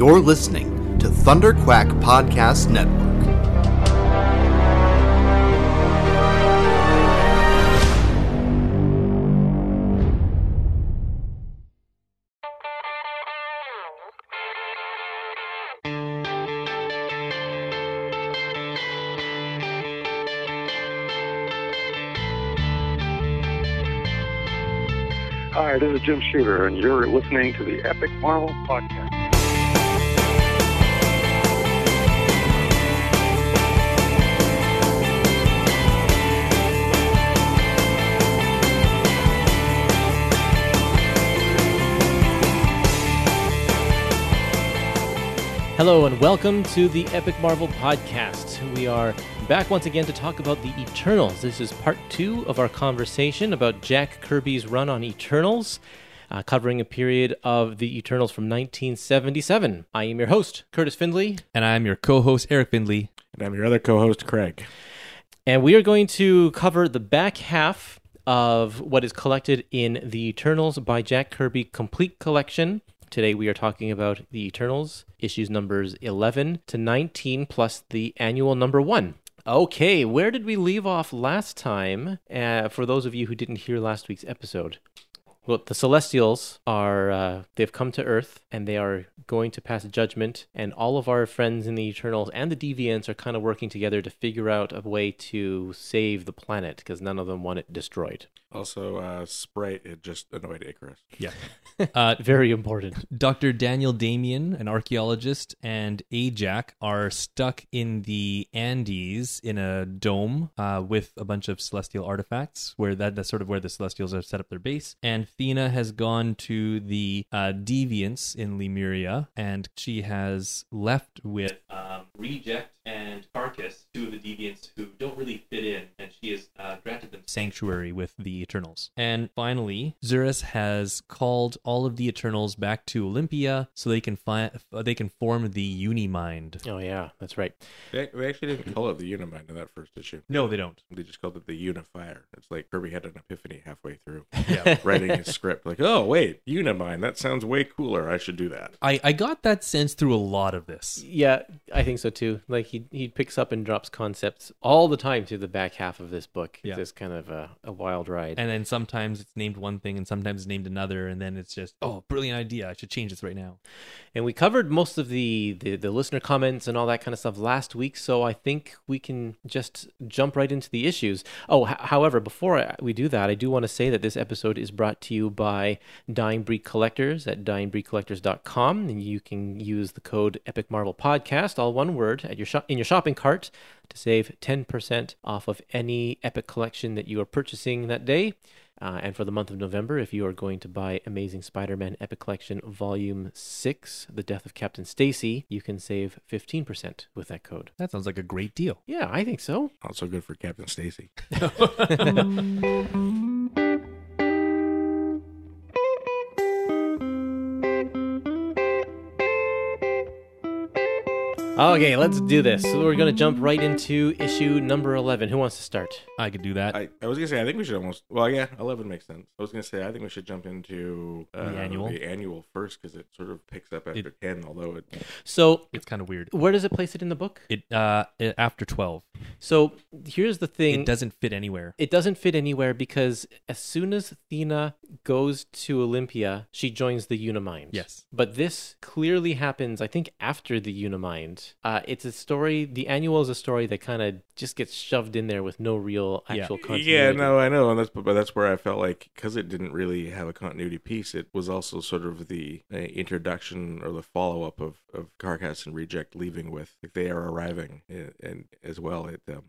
You're listening to Thunder Quack Podcast Network. Hi, this is Jim Shooter, and you're listening to the Epic Marvel Podcast. Hello and welcome to the Epic Marvel Podcast. We are back once again to talk about the Eternals. This is part two of our conversation about Jack Kirby's run on Eternals, uh, covering a period of the Eternals from 1977. I am your host, Kurtis Findley, And I'm your co host, Eric Findley. And I'm your other co-host, Craig. and we are going to cover the back half of what is collected in the Eternals by Jack Kirby Complete Collection. Today we are talking about the Eternals, issues numbers 11 to 19, plus the annual number one. Okay, where did we leave off last time? Uh, for those of you who didn't hear last week's episode, well, the Celestials are, uh, they've come to Earth and they are going to pass judgment, and all of our friends in the Eternals and the Deviants are kind of working together to figure out a way to save the planet because none of them want it destroyed. Also, uh, Sprite it just annoyed Icarus. Yeah. Uh, Very important. Dr. Daniel Damian, an archaeologist, and Ajak are stuck in the Andes in a dome uh, with a bunch of celestial artifacts, where that, that's sort of where the Celestials have set up their base. And Thena has gone to the uh, Deviants in Lemuria, and she has left with um, Reject and Karkas, two of the Deviants who don't really fit in, and she has uh, granted them sanctuary with the Eternals. And finally, Zuras has called all of the Eternals back to Olympia so they can find uh, they can form the Unimind. Oh, yeah, that's right. They, they actually didn't call it the Unimind in that first issue. No, they don't. They just called it the Unifier. It's like Kirby had an epiphany halfway through Yeah. writing his script. Like, oh wait, Unimind. That sounds way cooler. I should do that. I, I got that sense through a lot of this. Yeah, I think so too. Like he he picks up and drops concepts all the time through the back half of this book. Yeah. It's just kind of a, a wild ride. And then sometimes it's named one thing and sometimes it's named another, and then it's just, oh, brilliant idea. I should change this right now. And we covered most of the, the, the listener comments and all that kind of stuff last week, so I think we can just jump right into the issues. Oh, h- however, before I, we do that, I do want to say that this episode is brought to you by Dying Breed Collectors at dyingbreedcollectors.com, and you can use the code Epic Marvel Podcast, all one word, at your shop in your shopping cart to save 10% off of any Epic collection that you are purchasing that day. Uh, and for the month of November, if you are going to buy Amazing Spider Man Epic Collection Volume 6, The Death of Captain Stacy, you can save 15% with that code. That sounds like a great deal. Yeah, I think so. Also good for Captain Stacy. Okay, let's do this. So we're going to jump right into issue number 11. Who wants to start? I could do that. I, I was gonna say I think we should almost. Well, yeah, eleven makes sense. I was gonna say I think we should jump into uh, The annual? the annual first because it sort of picks up after ten. Although it So, it's kind of weird. where does it place it in the book? It uh it- after 12. So, here's the thing It doesn't fit anywhere. It doesn't fit anywhere because as soon as Athena goes to Olympia, she joins the Unimind. Yes. But this clearly happens, I think, after the Unimind. Uh, it's a story, the annual is a story that kind of just gets shoved in there with no real Yeah. actual continuity. Yeah, no, I know, and that's but that's where I felt like because it didn't really have a continuity piece, it was also sort of the uh, introduction or the follow up of of Karkas and Reject leaving with like, they are arriving and, and as well at um,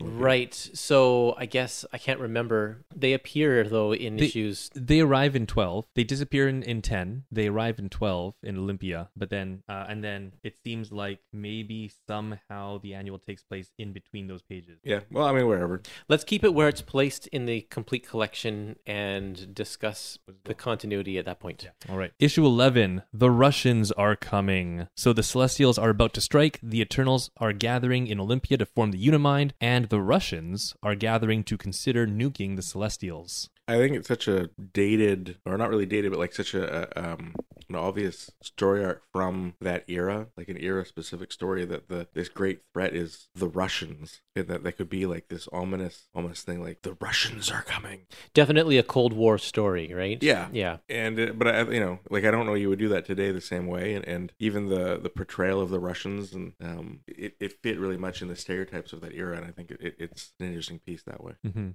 Right. So I guess I can't remember. They appear, though, in They- issues. They arrive in 12. They disappear in, in 10. They arrive in 12 in Olympia. But then, uh, and then it seems like maybe somehow the annual takes place in between those pages. Yeah, well, I mean wherever. Let's keep it where it's placed in the complete collection and discuss the continuity at that point. All right. Issue 11 The Russians are coming. So the Celestials are about to strike. The Eternals are gathering in Olympia to form the Unimind. And the Russians are gathering to consider nuking the Celestials. I think it's such a dated, or not really dated, but like such a, a um, an obvious story arc from that era, like an era specific story that the this great threat is the Russians, and that that could be like this ominous, almost thing like the Russians are coming. Definitely a Cold War story, right? Yeah. Yeah. And uh, but I, you know, like I don't know you would do that today the same way, and, and even the the portrayal of the Russians and um, it, it fit really much in the stereotypes of that era, and I think it, it, it's an interesting piece that way. Mm-hmm.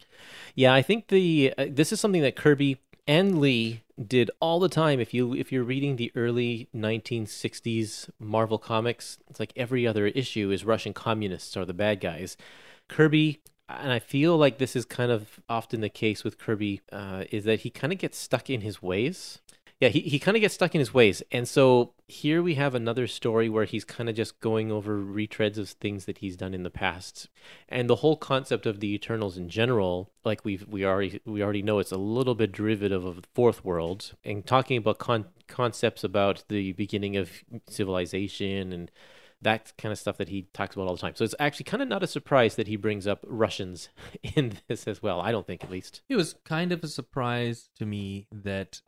Yeah, I think the uh, this is something that Kirby and Lee did all the time. If you if you're reading the early 1960s Marvel comics, it's like every other issue is Russian communists are the bad guys. Kirby and I feel like this is kind of often the case with Kirby uh, is that he kind of gets stuck in his ways. Yeah, he, he kind of gets stuck in his ways. And so here we have another story where he's kind of just going over retreads of things that he's done in the past. And the whole concept of the Eternals in general, like we've we already we already know it's a little bit derivative of the fourth world. And talking about con- concepts about the beginning of civilization and that kind of stuff that he talks about all the time. So it's actually kind of not a surprise that he brings up Russians in this as well. I don't think, at least. It was kind of a surprise to me that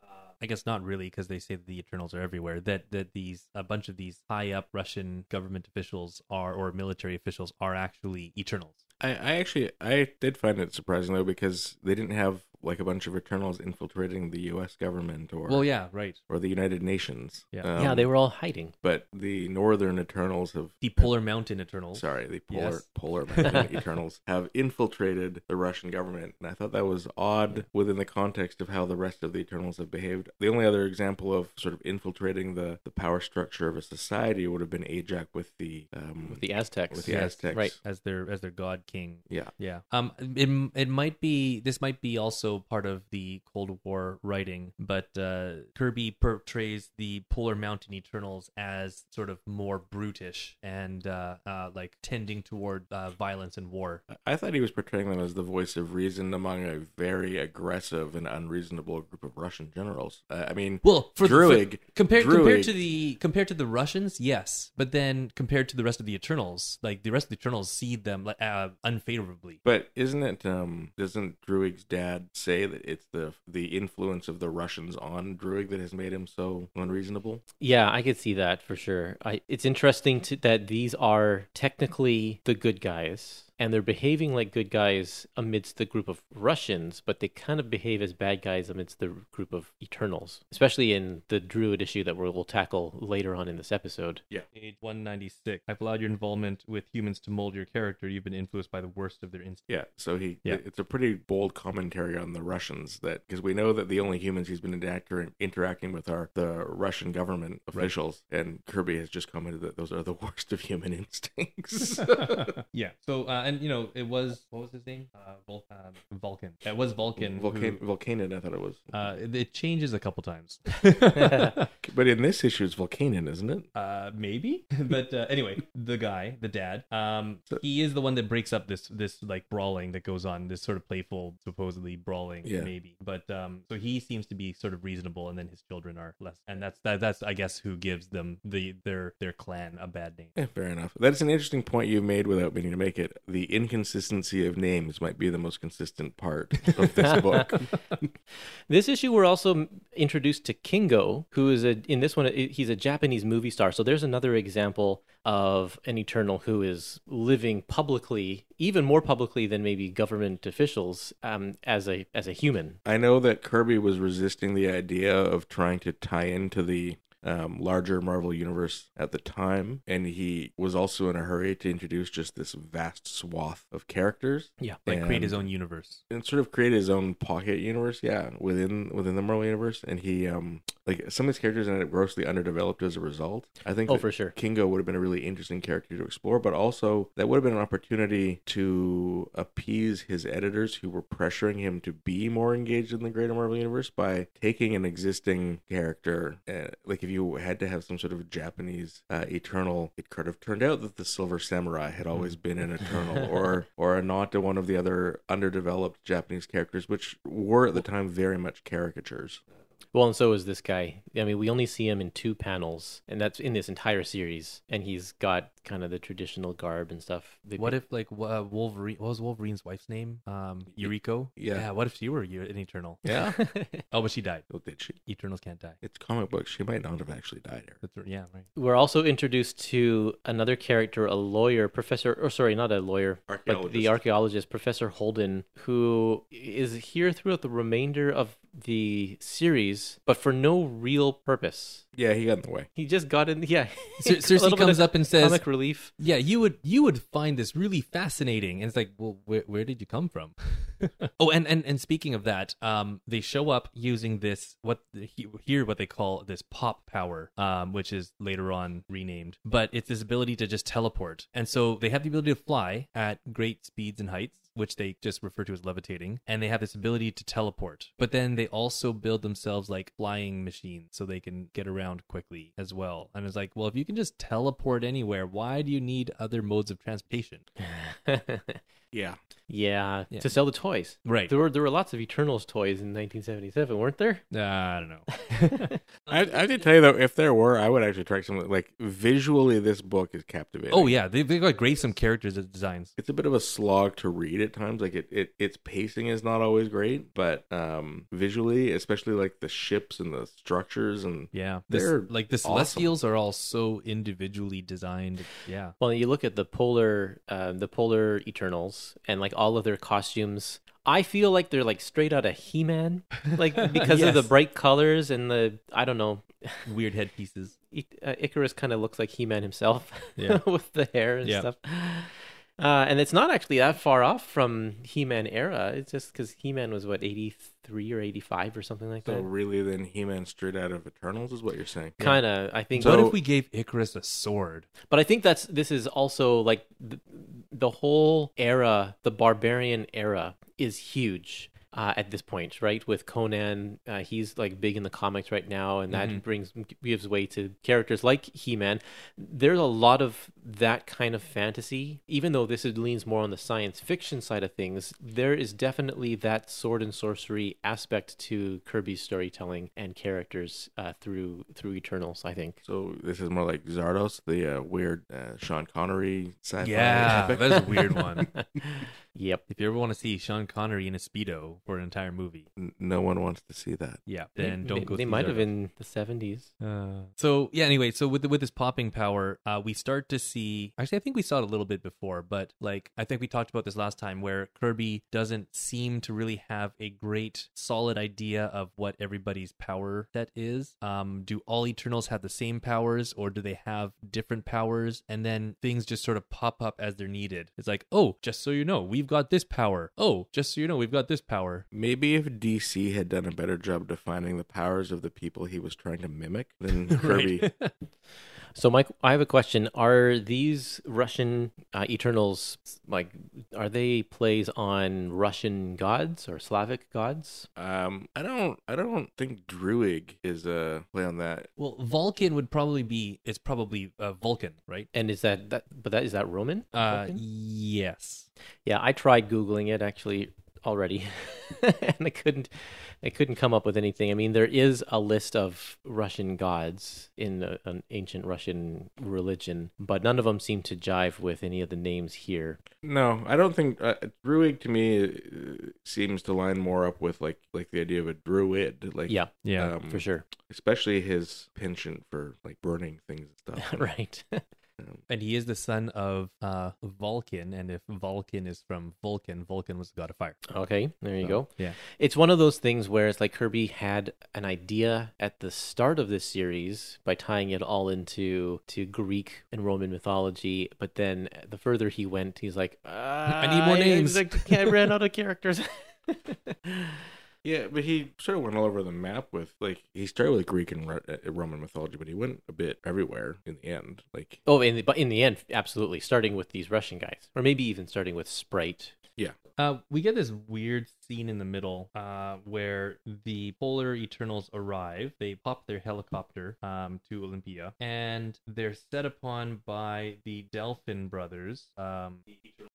I guess not really because they say the Eternals are everywhere. That that these a bunch of these high up Russian government officials are or military officials are actually Eternals. I, I actually I did find it surprising though because they didn't have like a bunch of Eternals infiltrating the U.S. government or Well, yeah, right. or the United Nations. Yeah. yeah, Um, they were all hiding. But the Northern Eternals have The Polar Mountain Eternals. sorry, the polar Yes. polar mountain Eternals have infiltrated the Russian government, and I thought that was odd within the context of how the rest of the Eternals have behaved. The only other example of sort of infiltrating the the power structure of a society would have been Ajax with the um With the Aztecs. with the Yes, Aztecs, right. as their as their god king. Yeah, Yeah. Um. It it might be this might be also part of the Cold War writing, but uh, Kirby portrays the Polar Mountain Eternals as sort of more brutish and uh, uh like tending toward uh, violence and war. I- I thought he was portraying them as the voice of reason among a very aggressive and unreasonable group of Russian generals. Uh, I mean, Well, for Druig- for, compared compared to the compared to the Russians, yes, but then compared to the rest of the Eternals, like the rest of the Eternals see them like, uh, unfavorably. But isn't it? Um, doesn't Druig's dad say that it's the the influence of the Russians on Druig that has made him so unreasonable? Yeah, I could see that for sure. I, it's interesting to, that these are technically the good guys, and they're behaving like good guys amidst the group of Russians, but they kind of behave as bad guys amidst the group of Eternals, especially in the Druig issue that we'll, we'll tackle later on in this episode. Yeah. Page 196. I've allowed your involvement with humans to mold your character. You've been influenced by the worst of their instincts. Yeah. So he, Yeah. it's a pretty bold commentary on the Russians that because we know that the only humans he's been interact- interacting with are the Russian government officials, and Kirby has just commented that those are the worst of human instincts. yeah. So, uh, and you know, it was what was his name? Uh, Vul- um, Vulcan. It was Vulcan. Vulcan, who- Vulcanin, I thought it was. uh, it, it changes a couple times. but in this issue, it's Vulcanin, isn't it? uh, maybe. but uh, anyway, the guy, the dad, um, So- he is the one that breaks up this this like brawling that goes on. This sort of playful, supposedly brawling, Yeah. maybe. But um, so he seems to be sort of reasonable, and then his children are less. And that's that, that's I guess who gives them the their their clan a bad name. Yeah, fair enough. That's an interesting point you've made without meaning to make it. The inconsistency of names might be the most consistent part of this book. This issue, we're also introduced to Kingo, who is a in this one he's a Japanese movie star. So there's another example of an Eternal who is living publicly, even more publicly than maybe government officials, um, as a as a human. I know that Kirby was resisting the idea of trying to tie into the um, larger Marvel universe at the time, and he was also in a hurry to introduce just this vast swath of characters Yeah. Like create his own universe. and sort of create his own pocket universe, yeah, within within the Marvel universe. And he um like some of his characters ended up grossly underdeveloped as a result. I think Oh, for sure. Kingo would have been a really interesting character to explore, but also that would have been an opportunity to appease his editors who were pressuring him to be more engaged in the greater Marvel universe by taking an existing character. Uh, like if you had to have some sort of Japanese uh, Eternal, it could have turned out that the Silver Samurai had always been an Eternal, or or a nod to one of the other underdeveloped Japanese characters, which were at the time very much caricatures. Well, and so is this guy. I mean, we only see him in two panels, and that's in this entire series. And he's got kind of the traditional garb and stuff. They What pick- if like uh, Wolverine? What was Wolverine's wife's name? Um, Yuriko. Yeah. What if she were an Eternal? Yeah. Oh, but she died. oh, did she? Eternals can't die. It's comic books. She might not have actually died here. That's, yeah, right. We're also introduced to another character, a lawyer, Professor, or sorry, not a lawyer, but the Archaeologist. archaeologist, Professor Holden, who is here throughout the remainder of the series, but for no real purpose. Yeah, he got in the way. He just got in, yeah. Cer- a Sersi comes up and says, comic relief. "Yeah, you would you would find this really fascinating." And it's like, "Well, where where did you come from?" oh, and, and and speaking of that, um, they show up using this what he- here what they call this pop power, um, which is later on renamed, but it's this ability to just teleport. And so they have the ability to fly at great speeds and heights. Which they just refer to as levitating, and they have this ability to teleport. But then they also build themselves like flying machines so they can get around quickly as well. And it's like, well, if you can just teleport anywhere, why do you need other modes of transportation? Yeah. yeah, Yeah. to sell the toys. Right. There were there were lots of Eternals toys in 1977, weren't there? Uh, I don't know. I, I have to tell you though, if there were, I would actually try something like visually. This book is captivating. oh yeah, they they got great some characters and designs. it's a bit of a slog to read at times. Like it, it its pacing is not always great, but um, visually, especially like the ships and the structures and Yeah, this, They're like the awesome. Celestials are all so individually designed. Yeah, Well, you look at the polar, uh, the polar Eternals, and like all of their costumes. I feel like they're like straight out of He-Man, like because of the bright colors and the I don't know. weird headpieces. I- uh, Icarus kind of looks like He-Man himself, Yeah. with the hair and Yeah. stuff. Uh, and it's not actually that far off from He-Man era. It's just because He-Man was what 83 or 85 or something like so that. So really, then He-Man straight out of Eternals is what you're saying. Kind of, I think. So- what if we gave Icarus a sword? But I think that's this is also like the, the whole era, the barbarian era, is huge. Uh, at this point, right, with Conan, uh, he's like big in the comics right now, and that Mhm. brings gives way to characters like He-Man. There's a lot of that kind of fantasy, even though this is, leans more on the science fiction side of things. There is definitely that sword and sorcery aspect to Kirby's storytelling and characters uh, through through Eternals. I think. So this is more like Zardoz, the uh, weird uh, Sean Connery sci-fi Yeah, that's a weird one. Yep. If you ever want to see Sean Connery in a speedo for an entire movie, N- no one wants to see that. yeah, They- then don't they, go. They see might have Zardoz. in the seventies. Uh, so yeah. Anyway, so with with this popping power, uh, we start to see. Actually, I think we saw it a little bit before, but like I think we talked about this last time, where Kirby doesn't seem to really have a great, solid idea of what everybody's power set is. Um, do all Eternals have the same powers, or do they have different powers? And then things just sort of pop up as they're needed. It's like, oh, just so you know, we've got this power. Oh, just so you know, we've got this power. Maybe if DC had done a better job defining the powers of the people he was trying to mimic, then Kirby. So, Mike, I have a question: Are these Russian uh, Eternals like? Are they plays on Russian gods or Slavic gods? Um, I don't, I don't think Druig is a play on that. Well, Vulcan would probably be. It's probably uh, Vulcan, right? And is that that? But that is that Roman? Uh, Vulcan? yes. yeah, I tried googling it actually already, and I couldn't. I couldn't come up with anything. I mean, there is a list of Russian gods in a, an ancient Russian religion, but none of them seem to jive with any of the names here. No, I don't think uh, Druig to me uh, seems to line more up with like like the idea of a druid, like Yeah, Yeah. um, for sure. especially his penchant for like burning things and stuff. right. And he is the son of uh, Vulcan, and if Vulcan is from Vulcan, Vulcan was the god of fire. Okay, there you So, go. Yeah. It's one of those things where it's like Kirby had an idea at the start of this series by tying it all into to Greek and Roman mythology, but then the further he went, he's like, I need more names." I, I ran out of characters. Yeah, but he sort of went all over the map with like he started with Greek and uh, Roman mythology, but he went a bit everywhere in the end. Like oh, in the, but in the end, absolutely, starting with these Russian guys, or maybe even starting with Sprite. Uh, we get this weird scene in the middle uh, where the Polar Eternals arrive. They pop their helicopter um, to Olympia, and they're set upon by the Delphan brothers. Um,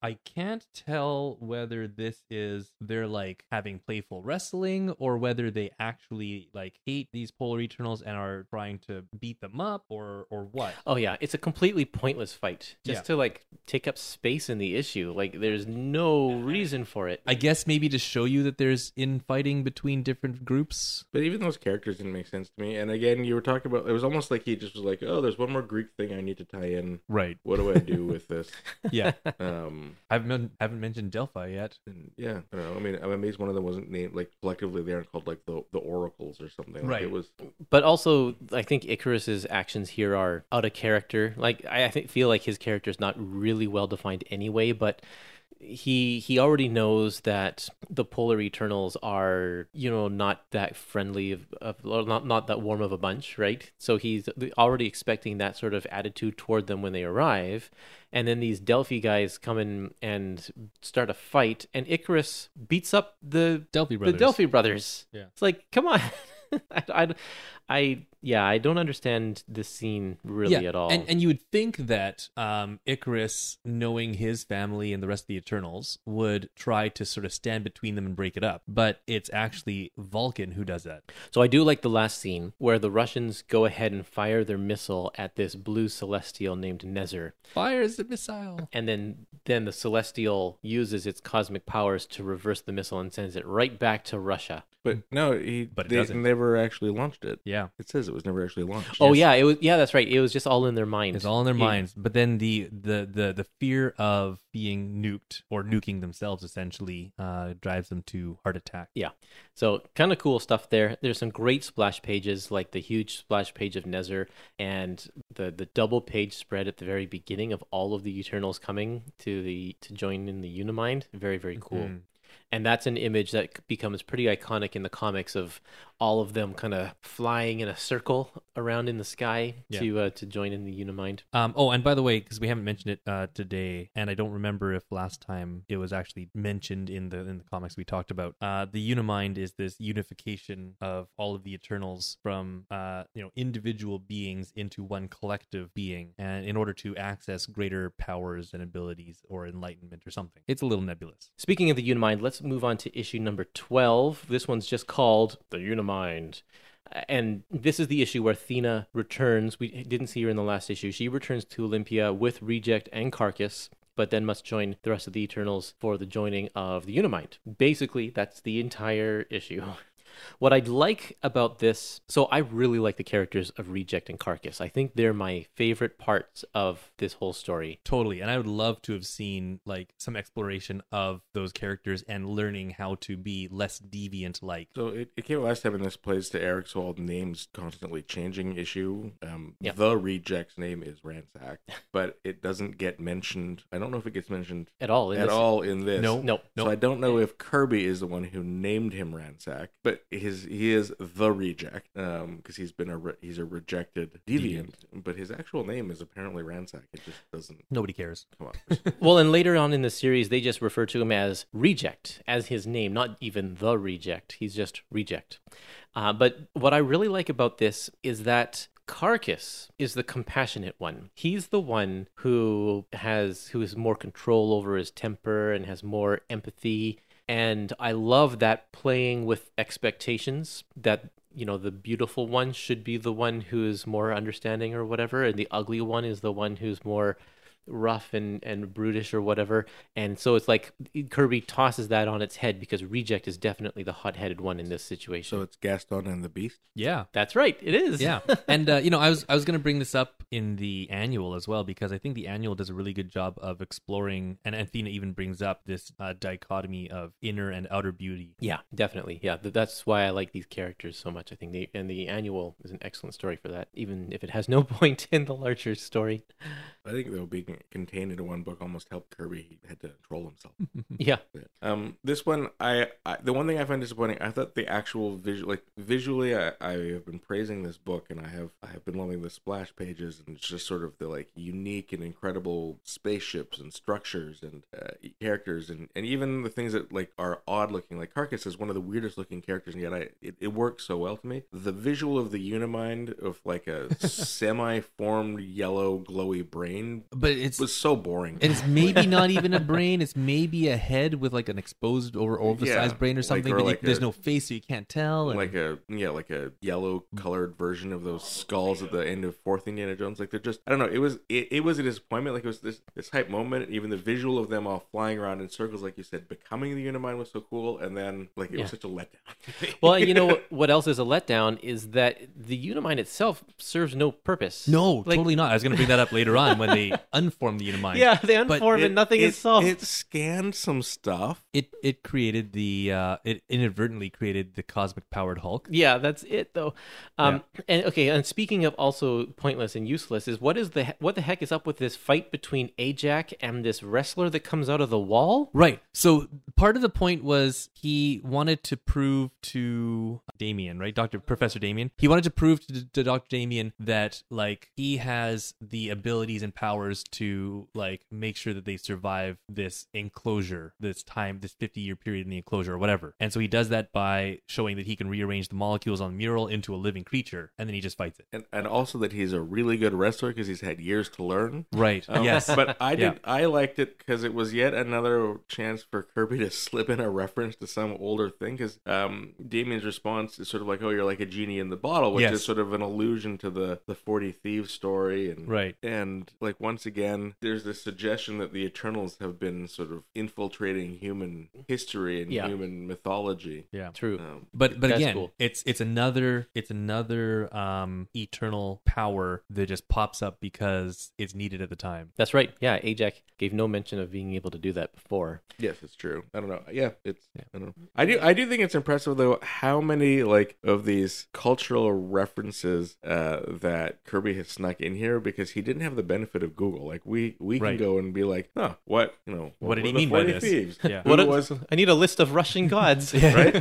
I can't tell whether this is they're like having playful wrestling or whether they actually like hate these Polar Eternals and are trying to beat them up or or what. Oh yeah, it's a completely pointless fight just Yeah. to like take up space in the issue. Like there's no reason for it. I guess maybe to show you that there's infighting between different groups. But even those characters didn't make sense to me. And again, you were talking about it was almost like he just was like, "Oh, there's one more Greek thing I need to tie in. Right. What do I do with this?" Yeah. Um, I haven't men- haven't mentioned Delphi yet. and yeah, I don't know. I mean, I'm amazed one of them wasn't named like collectively they aren't called like the the oracles or something. Like, Right. It was But also, I think Icarus's actions here are out of character. Like I, I think feel like his character is not really well defined anyway. But he he already knows that the Polar Eternals are you know not that friendly of, of not not that warm of a bunch, right? So he's already expecting that sort of attitude toward them when they arrive. And then these Delphi guys come in and start a fight, and Icarus beats up the Delphi brothers. the Delphi brothers. Yeah. It's like, come on. I, I, I, yeah, I don't understand this scene really at all. And and you would think that um, Icarus, knowing his family and the rest of the Eternals, would try to sort of stand between them and break it up. But it's actually Vulcan who does that. so I do like the last scene where the Russians go ahead and fire their missile at this blue celestial named Nezarr. Fires the missile. And then, then the celestial uses its cosmic powers to reverse the missile and sends it right back to Russia. But no, he But they doesn't. never actually launched it. Yeah. It says it was never actually launched. Oh yeah, it was. Yeah, that's right. It was just all in their mind. It's all in their He- minds. But then the, the, the, the fear of being nuked or nuking themselves essentially uh, drives them to heart attack. Yeah. So kind of cool stuff there. There's some great splash pages, like the huge splash page of Nezarr and the the double page spread at the very beginning of all of the Eternals coming to the to join in the Unimind. Very very cool. Mhm. And that's an image that becomes pretty iconic in the comics of all of them kind of flying in a circle around in the sky Yeah. to uh, to join in the Unimind. Um, oh, and by the way, because we haven't mentioned it uh, today, and I don't remember if last time it was actually mentioned in the in the comics we talked about. Uh, the Unimind is this unification of all of the Eternals from uh, you know individual beings into one collective being, and in order to access greater powers and abilities or enlightenment or something. It's a little nebulous. Speaking of the Unimind, let's move on to issue number 12. This one's just called The Unimind. And this is the issue where Thena returns. We didn't see her in the last issue. She returns to Olympia with Reject and Karkas, but then must join the rest of the Eternals for the joining of the Unimind. Basically, that's the entire issue. What I'd like about this, so I really like the characters of Reject and Karkas. I think they're my favorite parts of this whole story. Totally, and I would love to have seen like some exploration of those characters and learning how to be less deviant like. So it, it came last time in this plays to Eric's whole names constantly changing issue. Um, Yep. The reject's name is Ransak, but it doesn't get mentioned. I don't know if it gets mentioned At all. in at this- all in this. No. No. So I don't know if Kirby is the one who named him Ransak, but his he is the reject um because he's been a re- he's a rejected deviant, but his actual name is apparently Ransak. It just doesn't Nobody cares. come on. Well, and later on in the series, they just refer to him as Reject, as his name, not even the Reject. He's just Reject. Uh, but what I really like about this is that Karkas is the compassionate one. He's the one who has who has more control over his temper and has more empathy. And I love that playing with expectations that you know the beautiful one should be the one who is more understanding or whatever, and the ugly one is the one who's more rough and, and brutish or whatever. And so it's like Kirby tosses that on its head because Reject is definitely the hot headed one in this situation. so it's Gaston and the Beast. Yeah. That's right, it is. yeah and uh, you know i was i was going to bring this up in the annual as well because i think the annual does a really good job of exploring and athena even brings up this uh, dichotomy of inner and outer beauty Yeah, definitely. Yeah, th- that's why I like these characters so much. I think the and the annual is an excellent story for that, even if it has no point in the larger story. I think though being contained into one book almost helped Kirby. He had to control himself. Yeah. Um, this one, I, I the one thing I find disappointing, I thought the actual visual, like visually, I, I have been praising this book, and I have I have been loving the splash pages, and it's just sort of the like unique and incredible spaceships and structures and uh, characters, and and even the things that like are odd looking. Like Karkas is one of the weirdest looking characters, and yet I it, it works so well to me. The visual of the Unimind of like a semi formed yellow glowy brain But it's was so boring. and it's maybe not even a brain. It's maybe a head with like an exposed or oversized Yeah, brain or like- something. or but you- like there's a- no face, so you can't tell. and- like a yeah like a yellow colored version of those skulls at the end of fourth indiana jones like they're just i don't know it was it, it was a disappointment like it was this this hype moment even the visual of them all flying around in circles like you said becoming the unimind was so cool and then like it Yeah. was such a letdown Well, you know what, what else is a letdown is that the Unimind itself serves no purpose. no, Like- totally not. I was going to bring that up later on when they unform the Unimind. Yeah, they But unform It- and nothing it, is solved. it scanned some stuff it it created the uh, it inadvertently created the cosmic powered Hulk. Yeah, that's it though. Um, and okay, and speaking of also pointless and useless, is what is the what the heck is up with this fight between Ajax and this wrestler that comes out of the wall? Right. So part of the point was he wanted to prove to Damian, right, Doctor Professor Damian. He wanted to prove to, to Doctor Damian that like he has the abilities and powers to like make sure that they survive this enclosure, this time, this fifty year period in the enclosure or whatever. And so he does that by showing that he can rearrange the molecules on the mural into a living creature, and then he just fights it. and, and also that he's a really good wrestler because he's had years to learn Right. Um, yes. but I Yeah. did. I liked it because it was yet another chance for Kirby to slip in a reference to some older thing. Because um, Damian's response is sort of like, "Oh, you're like a genie in the bottle," which Yes. is sort of an allusion to the the Forty Thieves story, and Right. And like once again, there's this suggestion that the Eternals have been sort of infiltrating human history and Yeah. human mythology. yeah. True. Um, But but That's again, cool. it's it's another it's another um eternal power that just pops up because it's needed at the time. That's right. Yeah, Ajax gave no mention of being able to do that before. Yes, it's true. I don't know. Yeah, it's. I don't know. I do. I do think it's impressive though how many like of these cultural references uh, that Kirby has snuck in here because he didn't have the benefit of Google. Like we we can go and be like, huh, what you know, What did he mean by 40 this? Thieves? Yeah. What a- was I need a list of Russian gods. right?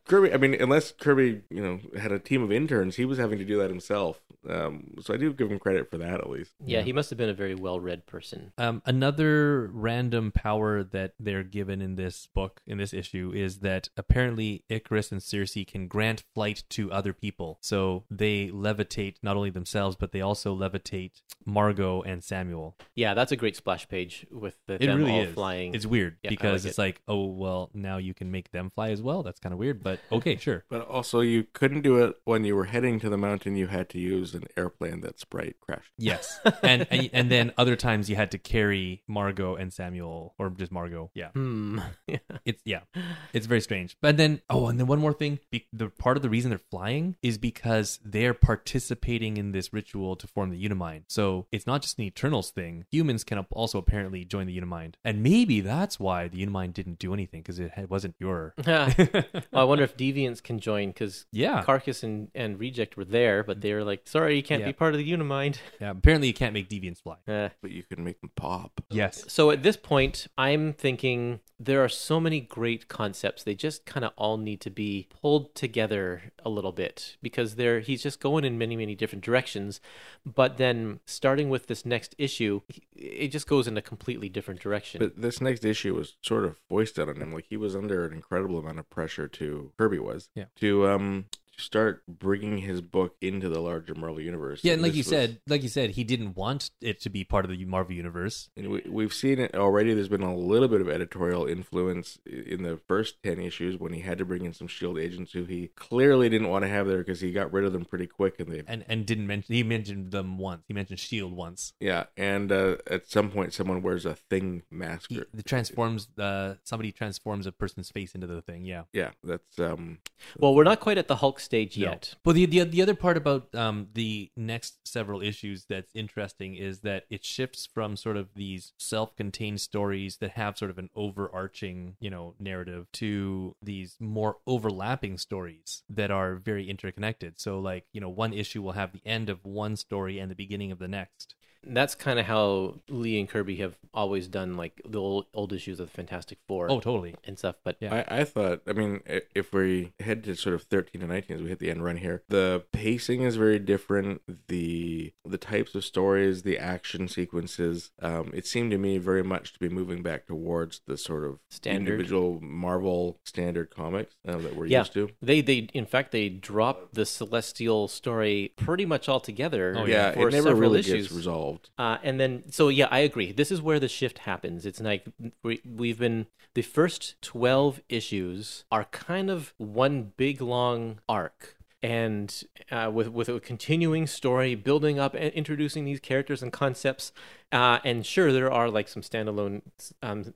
Kirby. I mean, unless Kirby, you know, had a team of interns, he was having to do that himself. Um, so I do give him credit for that at least. Yeah, he must have been a very well-read person. Um, another random power that they're given in this book, in this issue, is that apparently Icarus and Sersi can grant flight to other people. So they levitate not only themselves, but they also levitate Margo and Samuel. Yeah, that's a great splash page with the, It them really all is. flying. It's weird Yeah, because like it's it. like, oh well, now you can make them fly as well. That's kind of weird, but okay, sure. But also, you couldn't do it when you were heading to the mountain. You had to use an airplane that Sprite crashed. Yes, and, and and then other times you had to carry Margo and Samuel, or just Margo. Yeah, Hmm. Yeah. it's yeah, it's very strange. But then oh, and then one more thing: be, the part of the reason they're flying is because they're participating in this ritual to form the Unimind. So it's not just an Eternals thing. Humans can also apparently join the Unimind, and maybe that's why the Unimind didn't do anything because it wasn't your. well, I wonder if Deviants can join because Yeah. Karkas and, and Reject were there, but they were like, sorry, you can't Yeah. be part of the Unimind. Yeah, apparently you can't make deviants fly. Eh. But you can make them pop. Yes. So at this point, I'm thinking there are so many great concepts. They just kind of all need to be pulled together a little bit because they're he's just going in many many different directions. But then starting with this next issue, it just goes in a completely different direction. But this next issue was sort of foisted on him. Like he was under an incredible amount of pressure to Kirby was. Yeah. To um to start bringing his book into the larger Marvel universe. Yeah, and like you was- said, like you said, he didn't want it to be part of the Marvel universe. And we, we've seen it already. There's been a little bit of editorial influence in the first 10 issues when he had to bring in some S.H.I.E.L.D. agents who he clearly didn't want to have there because he got rid of them pretty quick. And they, and and didn't mention he mentioned them once. He mentioned Shield once. yeah. And uh, at some point, someone wears a thing mask. He the transforms uh somebody transforms a person's face into the thing. Yeah. yeah, that's um well, we're not quite at the Hulk stage No. yet. But the, the the other part about um the next several issues that's interesting is that it shifts from sort of these self-contained stories that have sort of an overarching, you know, narrative to these more overlapping stories that are very interconnected. So like, you know, one issue will have the end of one story and the beginning of the next. That's kind of how Lee and Kirby have always done like the old, old issues of the Fantastic Four Oh, totally. and stuff. But Yeah. I, I thought, I mean, if we head to sort of 13 and 19 as we hit the end run here, the pacing is very different. The the types of stories, the action sequences, um, it seemed to me very much to be moving back towards the sort of Standard. individual Marvel standard comics uh, that we're Yeah. used to. They they in fact they dropped the celestial story pretty much altogether. Oh, yeah, for it never really issues. gets resolved. Uh, and then, so yeah, I agree. This is where the shift happens. It's like we, we've been the first twelve issues are kind of one big long arc, and uh, with with a continuing story, building up and introducing these characters and concepts. Uh, and sure, there are like some standalone, um,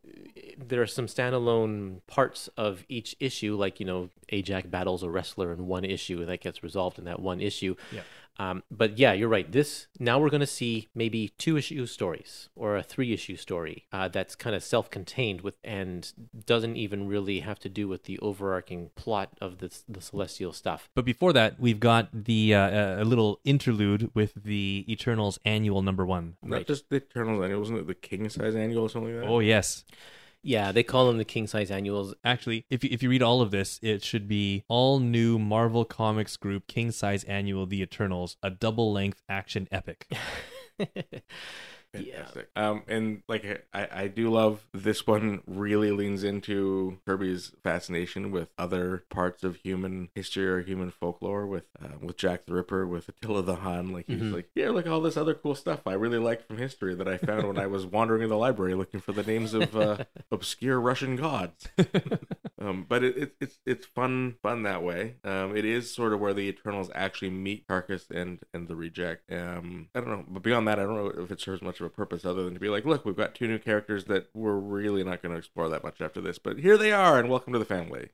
there are some standalone parts of each issue, like you know, Ajax battles a wrestler in one issue and that gets resolved in that one issue. Yeah. Um, but yeah, you're right. This now we're going to see maybe two issue stories or a three issue story uh, that's kind of self contained with and doesn't even really have to do with the overarching plot of this the celestial stuff. But before that, we've got the uh, a little interlude with the Eternals annual number one. Not Right. just the Eternals annual, wasn't it the King size annual or something like that? Oh yes, Yeah, they call them the king size annuals. actually, if you, if you read all of this, it should be all new Marvel Comics Group King Size Annual The Eternals, a double length action epic. Fantastic. Um, and like I, I do love this one. Really leans into Kirby's fascination with other parts of human history or human folklore. With uh, with Jack the Ripper, with Attila the Hun. Like he's Mhm. like, yeah, look all this other cool stuff I really liked from history that I found when I was wandering in the library looking for the names of uh, obscure Russian gods. Um, but it, it, it's it's fun fun that way. Um, it is sort of where the Eternals actually meet Karkas and and the Reject. Um, I don't know, but beyond that, I don't know if it serves much of a purpose other than to be like, look, we've got two new characters that we're really not going to explore that much after this, but here they are, and welcome to the family.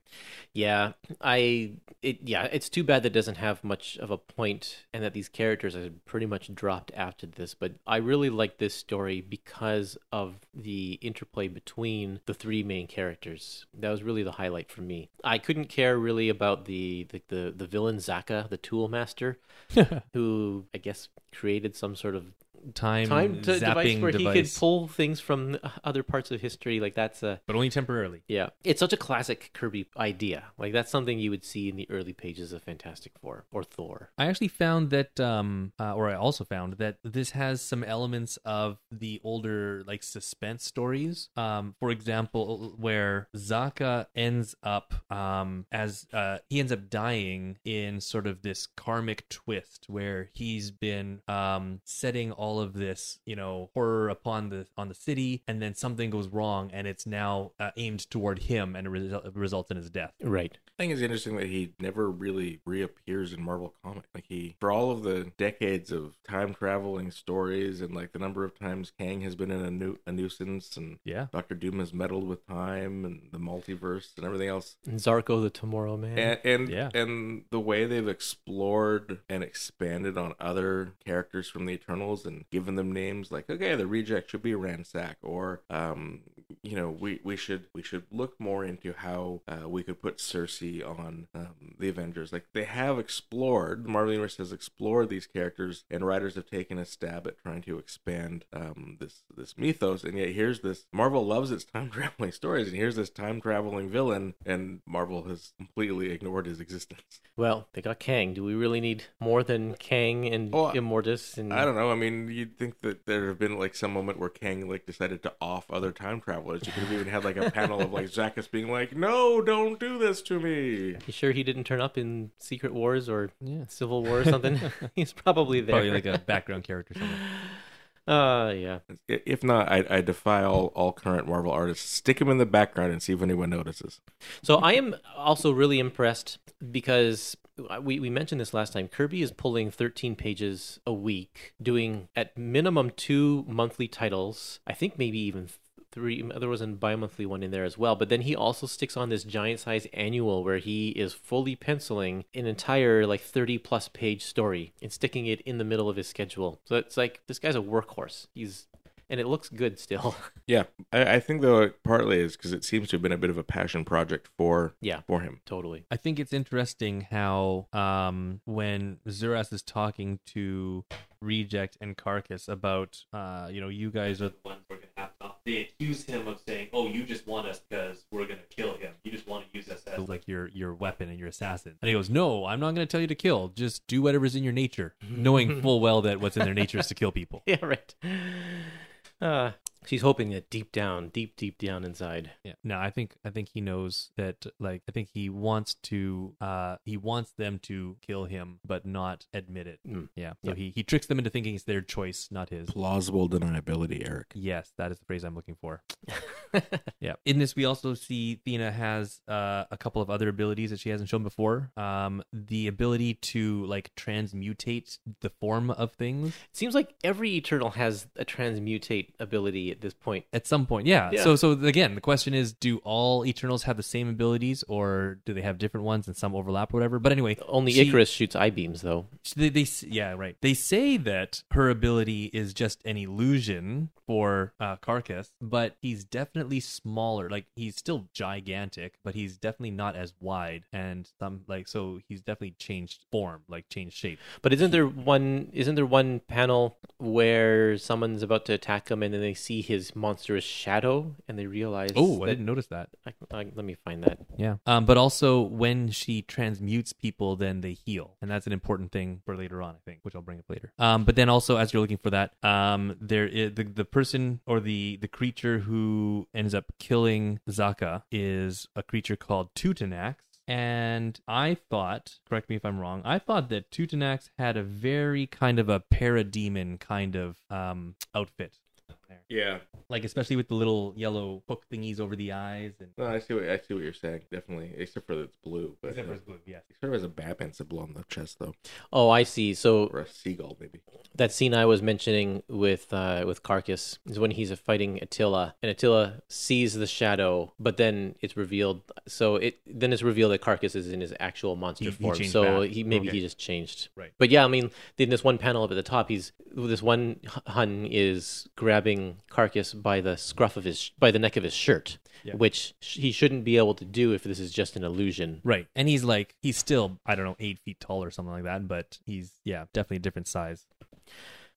Yeah, I it yeah, it's too bad that doesn't have much of a point and that these characters are pretty much dropped after this, but I really like this story because of the interplay between the three main characters. That was really the highlight for me. I couldn't care really about the the the, the villain Zaka, the tool master, who I guess created some sort of Time, time to device where he could pull things from other parts of history like that's a but only temporarily. yeah, it's such a classic Kirby idea. Like that's something you would see in the early pages of Fantastic Four or Thor. I actually found that, um, uh, or I also found that this has some elements of the older like suspense stories. Um, for example, where Zaka ends up, um, as uh, he ends up dying in sort of this karmic twist where he's been um setting all of this, you know, horror upon the on the city, and then something goes wrong, and it's now uh, aimed toward him, and it resu- results in his death. Right. I think it's interesting that he never really reappears in Marvel Comics. Like he, for all of the decades of time traveling stories and like the number of times Kang has been in a, nu- a nuisance and Yeah. Doctor Doom has meddled with time and the multiverse and everything else. And Zarrko the Tomorrow Man. And and, Yeah. and the way they've explored and expanded on other characters from the Eternals and given them names like okay, the reject should be Ransak or um you know we we should we should look more into how uh, we could put Sersi on um, the Avengers. Like they have explored, the Marvel Universe has explored these characters, and writers have taken a stab at trying to expand um, this this mythos. And yet here's this Marvel loves its time traveling stories, and here's this time traveling villain, and Marvel has completely ignored his existence. well, they got Kang. Do we really need more than Kang and Oh, Immortus? And I don't know. I mean, you'd think that there have been like some moment where Kang like decided to off other time travelers. You could have even had like a panel of like Zacchus being like, "No, don't do this to me." You sure he didn't turn up in Secret Wars or Yeah. Civil War or something? He's probably there. Probably like a background character somewhere. Uh, yeah. If not, I, I defy all, all current Marvel artists. Stick him in the background and see if anyone notices. So I am also really impressed because we, we mentioned this last time. Kirby is pulling 13 pages a week, doing at minimum two monthly titles. I think maybe even three. There was a bi-monthly one in there as well. But then he also sticks on this giant size annual where he is fully penciling an entire like 30 plus page story and sticking it in the middle of his schedule. So it's like this guy's a workhorse. He's and it looks good still. Yeah, I, I think though it partly is because it seems to have been a bit of a passion project for yeah, for him. totally. I think it's interesting how um, when Zuras is talking to Reject and Karkas about, uh, you know, you guys are the ones we're gonna have to. They accuse him of saying, "Oh, you just want us because we're gonna kill him. You just want to use us as like your your weapon and your assassin." And he goes, "No, I'm not gonna tell you to kill. Just do whatever's in your nature, knowing full well that what's in their nature is to kill people." Yeah, right. Uh, she's hoping that deep down, deep, deep down inside. Yeah. No, I think I think he knows that like I think he wants to uh he wants them to kill him but not admit it. Mm. Yeah. So Yep. he he tricks them into thinking it's their choice, not his. Plausible deniability, Eric. Yes, that is the phrase I'm looking for. Yeah. In this, we also see Thena has uh, a couple of other abilities that she hasn't shown before. Um, the ability to like transmutate the form of things It seems like every Eternal has a transmutate ability at this point. at some point. Yeah. Yeah. So so again, the question is, do all Eternals have the same abilities, or do they have different ones and some overlap, or whatever? But anyway, Only she- Icarus shoots eye beams, though. They, they yeah right. They say that her ability is just an illusion for uh, Karkas, but he's definitely smaller. Like he's still gigantic, but he's definitely not as wide. And some like so he's definitely changed form, like changed shape. But isn't there one? Isn't there one panel where someone's about to attack him, and then they see his monstrous shadow, and they realize? Oh, I didn't notice that. I, I, let me find that. Yeah. Um, but also when she transmutes people, then they heal, and that's an important thing for later on, I think, which I'll bring up later. Um, but then also as you're looking for that, um, there is the the person or the the creature who ends up killing Zakka is a creature called Tutinax. And I thought, correct me if I'm wrong, I thought that Tutinax had a very kind of a parademon kind of um, outfit. There. Yeah, Like especially with the little yellow hook thingies over the eyes and no, I see what I see what you're saying. Definitely, except for that it's blue, but except for uh, his blue, yes. he sort of has a Batman symbol on the chest though, Oh, I see. So or a seagull maybe. that scene I was mentioning with uh, with Karkas is when he's fighting Attila, and Attila sees the shadow, but then it's revealed. So it then it's revealed that Karkas is in his actual monster He- he form. changed so back. he maybe Okay. he just changed. Right. But yeah, I mean, in this one panel up at the top, he's this one Hun is grabbing Karkas by the scruff of his by the neck of his shirt, Yeah. which sh- he shouldn't be able to do if this is just an illusion. Right. And he's like, he's still, I don't know, eight feet tall or something like that, but he's, yeah, definitely a different size.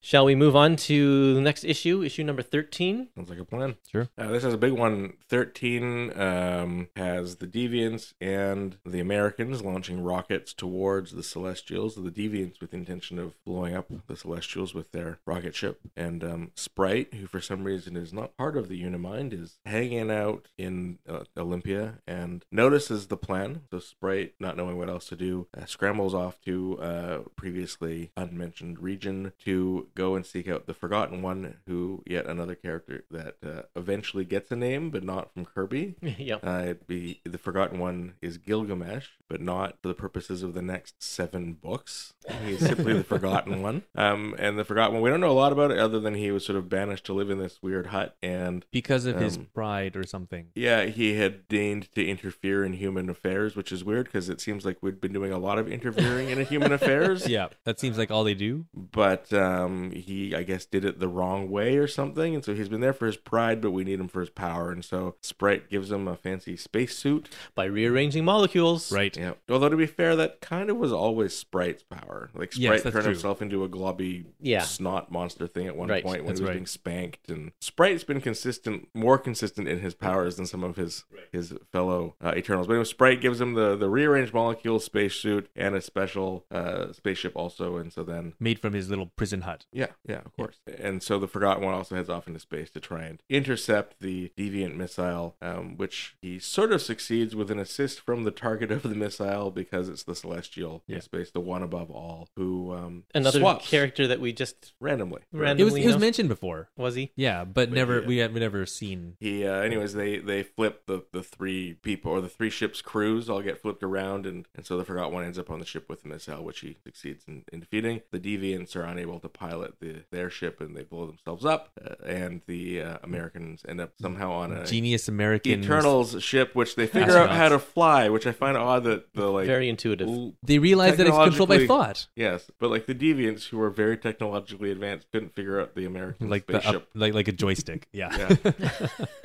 Shall we move on to the next issue, issue number thirteen? Sounds like a plan. Sure. Uh, this is a big one. 13 um, has the Deviants and the Americans launching rockets towards the Celestials. The Deviants with the intention of blowing up the Celestials with their rocket ship. And um, Sprite, who for some reason is not part of the Unimind, is hanging out in uh, Olympia and notices the plan. So Sprite, not knowing what else to do, uh, scrambles off to uh, previously unmentioned region to go and seek out the Forgotten One, who yet another character that uh, eventually gets a name, but not from Kirby. yep. Uh, it'd be the Forgotten One is Gilgamesh, but not for the purposes of the next seven books. He's simply the Forgotten One. Um, and the Forgotten One, we don't know a lot about it other than he was sort of banished to live in this weird hut, and Because of his Um, pride or something. yeah, he had deigned to interfere in human affairs, which is weird because it seems like we'd been doing a lot of interfering in human affairs. Yeah. That seems like all they do. but um, he I guess did it the wrong way or something, and so he's been there for his pride, but we need him for his power, and so Sprite gives him a fancy spacesuit. By rearranging molecules. Right. Yeah. Although to be fair, that kind of was always Sprite's power. Like Sprite that's turned true. himself into a globby Yeah. snot monster thing at one Right, point when that's he was right. being spanked, and Sprite's been consistent, more consistent in his powers than some of his his fellow uh, Eternals. But anyway, Sprite gives him the the rearranged molecule spacesuit and a special uh, spaceship also, and so then Made from his little prison hut. Yeah, yeah, of course. And so the Forgotten One also heads off into space to try and intercept the Deviant missile, um, which he sort of succeeds with an assist from the target of the missile because it's the Celestial Yeah. in space, the one above all, who um, Another swaps character that we just randomly. Random- It was, we it was mentioned before. was he? Yeah, but, But never, yeah. we had we never seen. He, uh, anyways, they they flip the the three people or the three ships' crews all get flipped around, and and so the Forgotten One ends up on the ship with the missile, which he succeeds in, in defeating. The Deviants are unable to pilot pilot the their ship and they blow themselves up, uh, and the uh, Americans end up somehow on a Genius American Eternals ship, which they figure out how to fly, which I find odd that the like Very intuitive. l- They realize that it's controlled by thought. Yes, but like the deviants who are very technologically advanced couldn't figure out the American Like the spaceship. up, like like a joystick. Yeah. Yeah.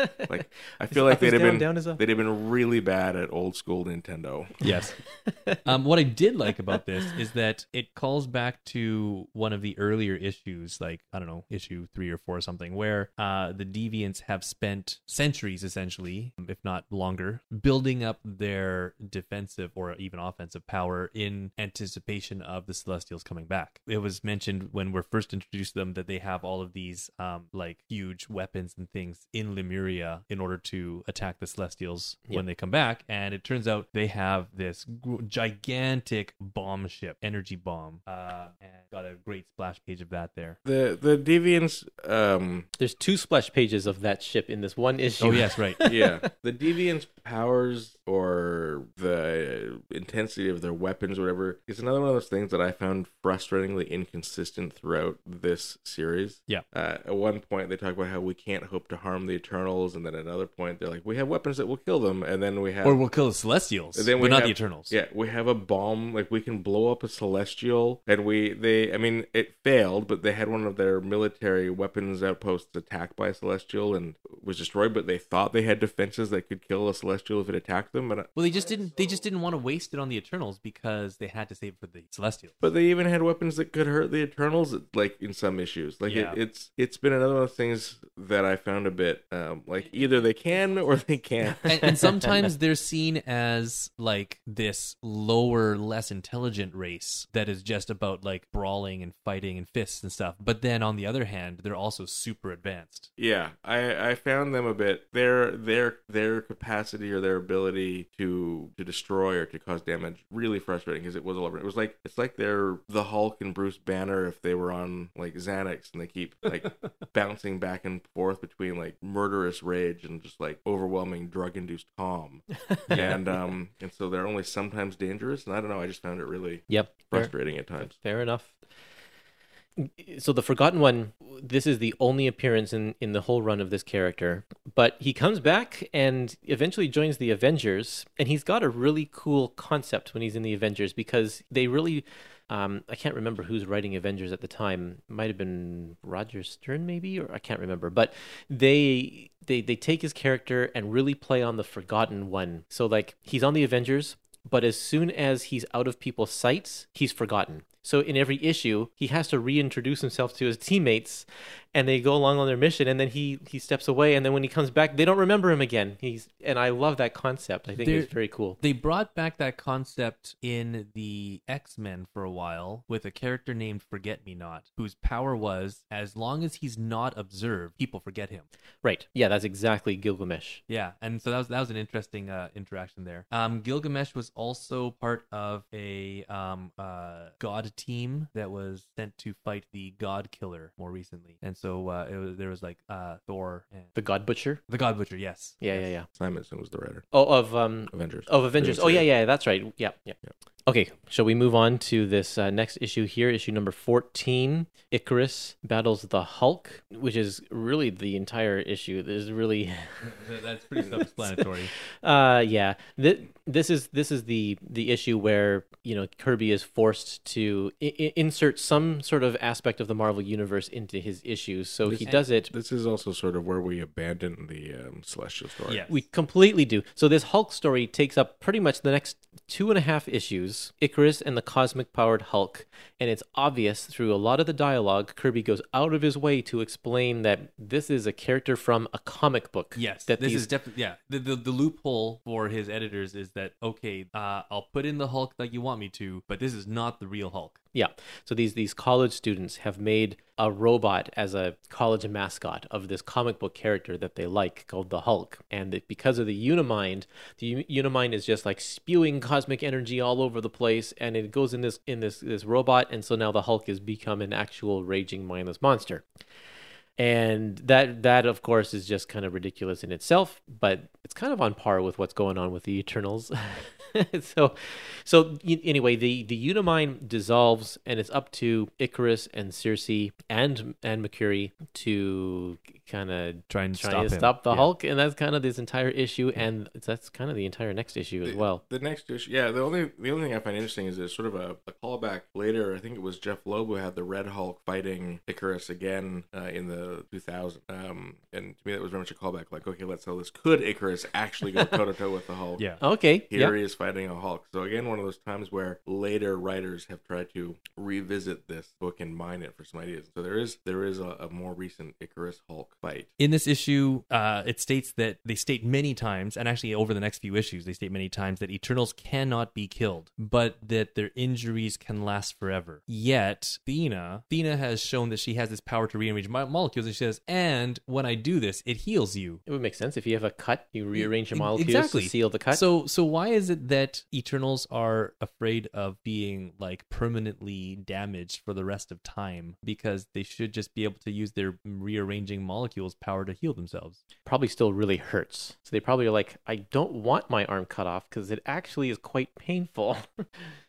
like I feel like they'd have been down is up. they'd have been really bad at old school Nintendo. yes. Um, what I did like about this is that it calls back to one of the earlier issues, like I don't know, issue three or four or something, where uh, the deviants have spent centuries, essentially, if not longer, building up their defensive or even offensive power in anticipation of the Celestials coming back. It was mentioned when we're first introduced to them that they have all of these um, like huge weapons and things in Lemuria in order to attack the Celestials when they come back. And it turns out they have this gigantic bomb ship, energy bomb, uh, and got a great splash page of that there. The the deviants um There's two splash pages of that ship in this one issue. Oh yes, right. yeah, the deviants' powers or the intensity of their weapons, or whatever, is another one of those things that I found frustratingly inconsistent throughout this series. Yeah. Uh, at one point, they talk about how we can't hope to harm the Eternals, and then at another point, they're like, we have weapons that will kill them, and then we have. Or we'll kill the Celestials, And then we but not have- the Eternals. Yeah, we have a bomb. Like we can blow up a celestial, and we they. I mean, it failed, but they had one of their military weapons outposts attacked by a celestial and was destroyed. But they thought they had defenses that could kill a celestial if it attacked them. But Well, they just didn't. They just didn't want to waste it on the Eternals because they had to save it for the Celestials. but they even had weapons that could hurt the Eternals. Like in some issues, like Yeah. it, it's it's been another one of those things that I found a bit um, like either they can or they can't. and, and sometimes they're seen as like this lower, less intelligent race that is just about like brawling and fighting and fists and stuff. But then on the other hand, they're also super advanced. Yeah, I, I found them a bit their their their capacity or their ability to to destroy or to cause damage really frustrating because it was all over. It was like it's like they're the Hulk and Bruce Banner if they were on like Xanax and they keep like bouncing back and forth between like murderous rage and just like overwhelming drug induced calm. and um and so they're only sometimes dangerous and I don't know. I just found it really Yep. Fair, frustrating at times. fair enough. So the Forgotten One, this is the only appearance in in the whole run of this character, but he comes back and eventually joins the Avengers, and he's got a really cool concept when he's in the Avengers because they really. Um, I can't remember who's writing Avengers at the time. Might have been Roger Stern, maybe, or I can't remember. But they they they take his character and really play on the Forgotten One. So like he's on the Avengers, but as soon as he's out of people's sights, he's forgotten. So in every issue, he has to reintroduce himself to his teammates, and they go along on their mission, and then he he steps away, and then when he comes back, they don't remember him again. He's and I love that concept. I think it's very cool. They brought back that concept in the X Men for a while with a character named Forget Me Not, whose power was as long as he's not observed, people forget him. Right? Yeah, that's exactly Gilgamesh. Yeah, and so that was that was an interesting uh, interaction there. Um, Gilgamesh was also part of a um, uh, god team that was sent to fight the God Killer more recently, and so uh, it was, there was like uh, Thor and The God Butcher. the God Butcher. Yes. Yeah, Yes. yeah, yeah. Simonson was the writer. Oh, of um, Avengers. of Avengers. Oh yeah, yeah, that's right. Yeah, yeah. Okay, shall we move on to this uh, next issue here, issue number 14. Ikaris battles the Hulk, which is really the entire issue. There's really That's pretty self-explanatory. uh yeah. Th- this is this is the the issue where, you know, Kirby is forced to I- I- insert some sort of aspect of the Marvel universe into his issues. So he does it This is also sort of where we abandon the um, celestial story. Yes. We completely do. So this Hulk story takes up pretty much the next two and a half issues, Ikaris and the cosmic powered Hulk, and it's obvious through a lot of the dialogue, Kirby goes out of his way to explain that this is a character from a comic book. Yes, that this these is definitely yeah. The, the the loophole for his editors is that okay, uh, I'll put in the Hulk like you want me to, but this is not the real Hulk. Yeah. So these these college students have made a robot as a college mascot of this comic book character that they like called the Hulk. And because of the Unimind, the Unimind is just like spewing cosmic energy all over the place and it goes in this in this this robot and so now the Hulk has become an actual raging mindless monster. And that that of course is just kind of ridiculous in itself, but it's kind of on par with what's going on with the Eternals. so, so anyway, the the Unimind dissolves, and it's up to Ikaris and Sersi and and Mercury to kind of Try and try stop to him. stop the Yeah. Hulk, and that's kind of this entire issue, and that's kind of the entire next issue as well. The next issue, yeah. The only the only thing I find interesting is there's sort of a, a callback later. I think it was Jeph Loeb who had the Red Hulk fighting Ikaris again uh, in the 2000. Um, and to me that was very much a callback. Like, okay, let's how this could Ikaris actually go toe to toe with the Hulk? Yeah. Okay, Here yeah, he is fighting a Hulk. So again, one of those times where later writers have tried to revisit this book and mine it for some ideas. So there is there is a, a more recent Ikaris Hulk fight. In this issue, uh, it states that they state many times, and actually over the next few issues, they state many times that Eternals cannot be killed, but that their injuries can last forever. Yet, Thena, Thena has shown that she has this power to rearrange mo- molecules, and she says, and when I do this, it heals you. it would make sense if you have a cut, you rearrange your E- molecules exactly. to seal the cut. So, so why is it that Eternals are afraid of being like permanently damaged for the rest of time? Because they should just be able to use their rearranging molecules power to heal themselves. probably still really hurts. So they probably are like, I don't want my arm cut off because it actually is quite painful.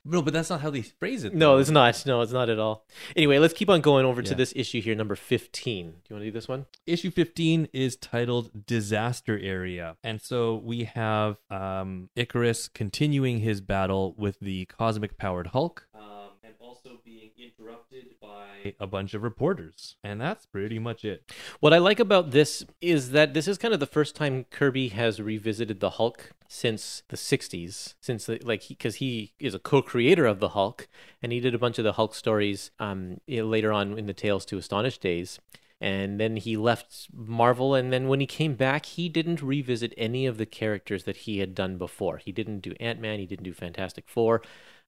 No, but that's not how they phrase it. no, it's not. No, it's not at all. Anyway, let's keep on going over to this issue here, number 15. Do you want to do this one? Issue 15 is titled Disaster Area. And so we have um, Ikaris continuing his battle with the cosmic powered Hulk. Um, and also being interrupted by a bunch of reporters. And that's pretty much it. What I like about this is that this is kind of the first time Kirby has revisited the Hulk since the 60s, since the, like because he, is a co-creator of the Hulk, and he did a bunch of the Hulk stories um, later on in the Tales to Astonish days. And then he left Marvel, and then when he came back, he didn't revisit any of the characters that he had done before. He didn't do Ant Man, he didn't do Fantastic Four.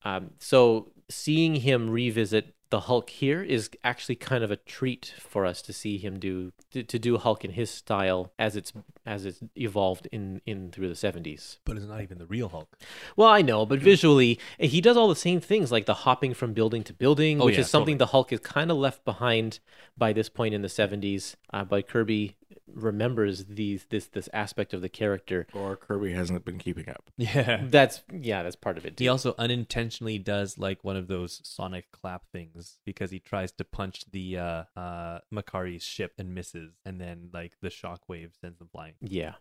Um, so seeing him revisit the Hulk here is actually kind of a treat for us to see him do to, to do Hulk in his style as it's as it's evolved in in through the 70s. But it's not even the real Hulk. Well, I know, but visually he does all the same things like the hopping from building to building, Oh, which yeah, is something totally. the Hulk is kind of left behind by this point in the 70s. Uh, but Kirby remembers these this this aspect of the character. Or Kirby hasn't been keeping up. Yeah. That's yeah, that's part of it. Too. He also unintentionally does like one of those sonic clap things because he tries to punch the uh uh Makkari's ship and misses and then like the shockwave sends them flying. Yeah.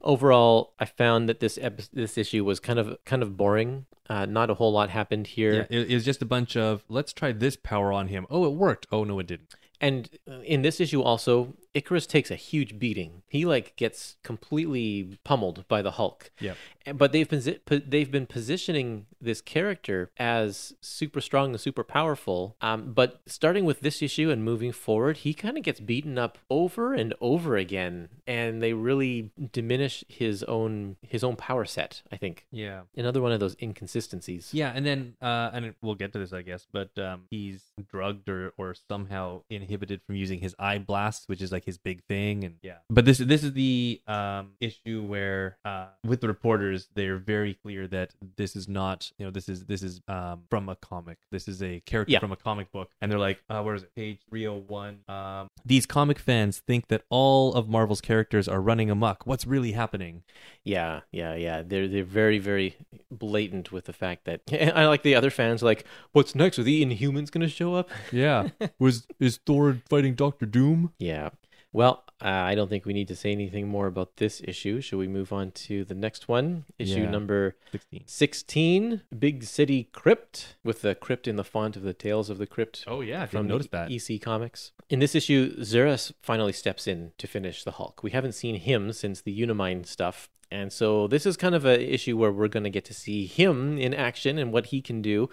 Overall, I found that this epi- this issue was kind of kind of boring. Uh, not a whole lot happened here. Yeah, it, it was just a bunch of let's try this power on him. Oh, it worked. Oh no, it didn't. And uh, in this issue also, Ikaris takes a huge beating. He like gets completely pummeled by the Hulk. Yeah. And- But they've been they've been positioning this character as super strong and super powerful. Um, but starting with this issue and moving forward, he kind of gets beaten up over and over again, and they really diminish his own his own power set. I think Yeah. another one of those inconsistencies. Yeah, and then uh and we'll get to this I guess, but um he's drugged or or somehow inhibited from using his eye blast, which is like his big thing and yeah. But this this is the um issue where uh with the reporters they're very clear that this is not, you know, this is this is um from a comic. This is a character Yeah. from a comic book and they're like, uh where is it? Page 301. Um these comic fans think that all of Marvel's characters are running amok. What's really happening? Yeah, yeah, yeah. They're they're very very blatant with the fact that I like the other fans like, what's next? Are the Inhumans to show up? Yeah. Was is Thor fighting Doctor Doom? Yeah. Well, uh, I don't think we need to say anything more about this issue. Should we move on to the next one? Issue Yeah. number 16. 16, Big City Crypt, with the crypt in the font of the Tales of the Crypt Oh yeah, I from didn't notice that. EC Comics. In this issue, Zuras finally steps in to finish the Hulk. We haven't seen him since the Unimind stuff. And so this is kind of an issue where we're going to get to see him in action and what he can do.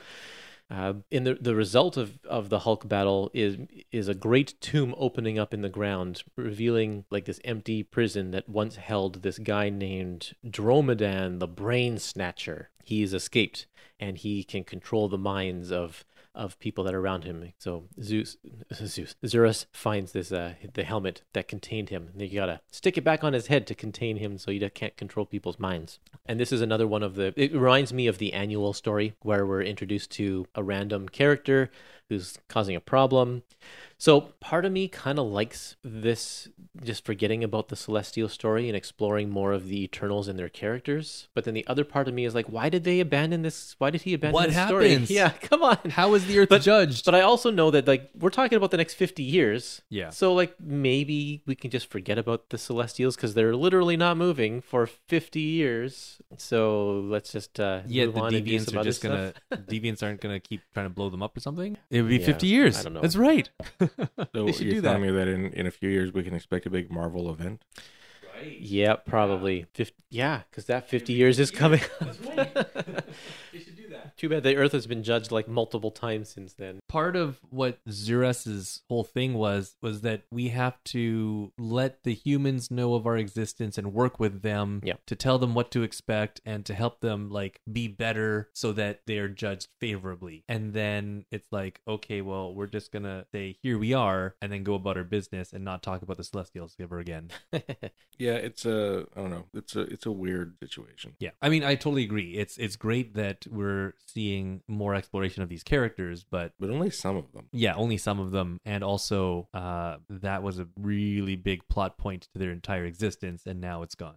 Uh, in the the result of, of the Hulk battle is is a great tomb opening up in the ground, revealing like this empty prison that once held this guy named Dromedan, the Brain Snatcher. He's escaped, and he can control the minds of of people that are around him. So Zeus, Zeus, Zuras finds this uh, the helmet that contained him. And you gotta stick it back on his head to contain him, so you can't control people's minds. And this is another one of the. It reminds me of the annual story where we're introduced to a random character who's causing a problem. So part of me kind of likes this, just forgetting about the Celestial story and exploring more of the Eternals and their characters. But then the other part of me is like, why did they abandon this? Why did he abandon What this story? happens? Yeah, come on. How is the Earth But- judged? But I also know that like we're talking about the next fifty years. Yeah. So like maybe we can just forget about the Celestials because they're literally not moving for fifty years. So let's just uh, yeah, move the on and do deviants are just gonna deviants aren't gonna keep trying to blow them up or something. It would be Yeah, fifty years. I don't know. That's right. So they should you're do that. telling me that in, in a few years we can expect a big Marvel event? Right. Yeah, probably. 50, yeah, because that 50 years is coming. Too bad the Earth has been judged like multiple times since then. Part of what Zuras's whole thing was was that we have to let the humans know of our existence and work with them Yeah. to tell them what to expect and to help them like be better so that they are judged favorably. And then it's like, okay, well, we're just gonna say here we are and then go about our business and not talk about the Celestials ever again. Yeah, it's a I don't know. It's a it's a weird situation. Yeah, I mean, I totally agree. It's it's great that we're seeing more exploration of these characters, but But only some of them. yeah, only some of them, and also uh, that was a really big plot point to their entire existence, and now it's gone.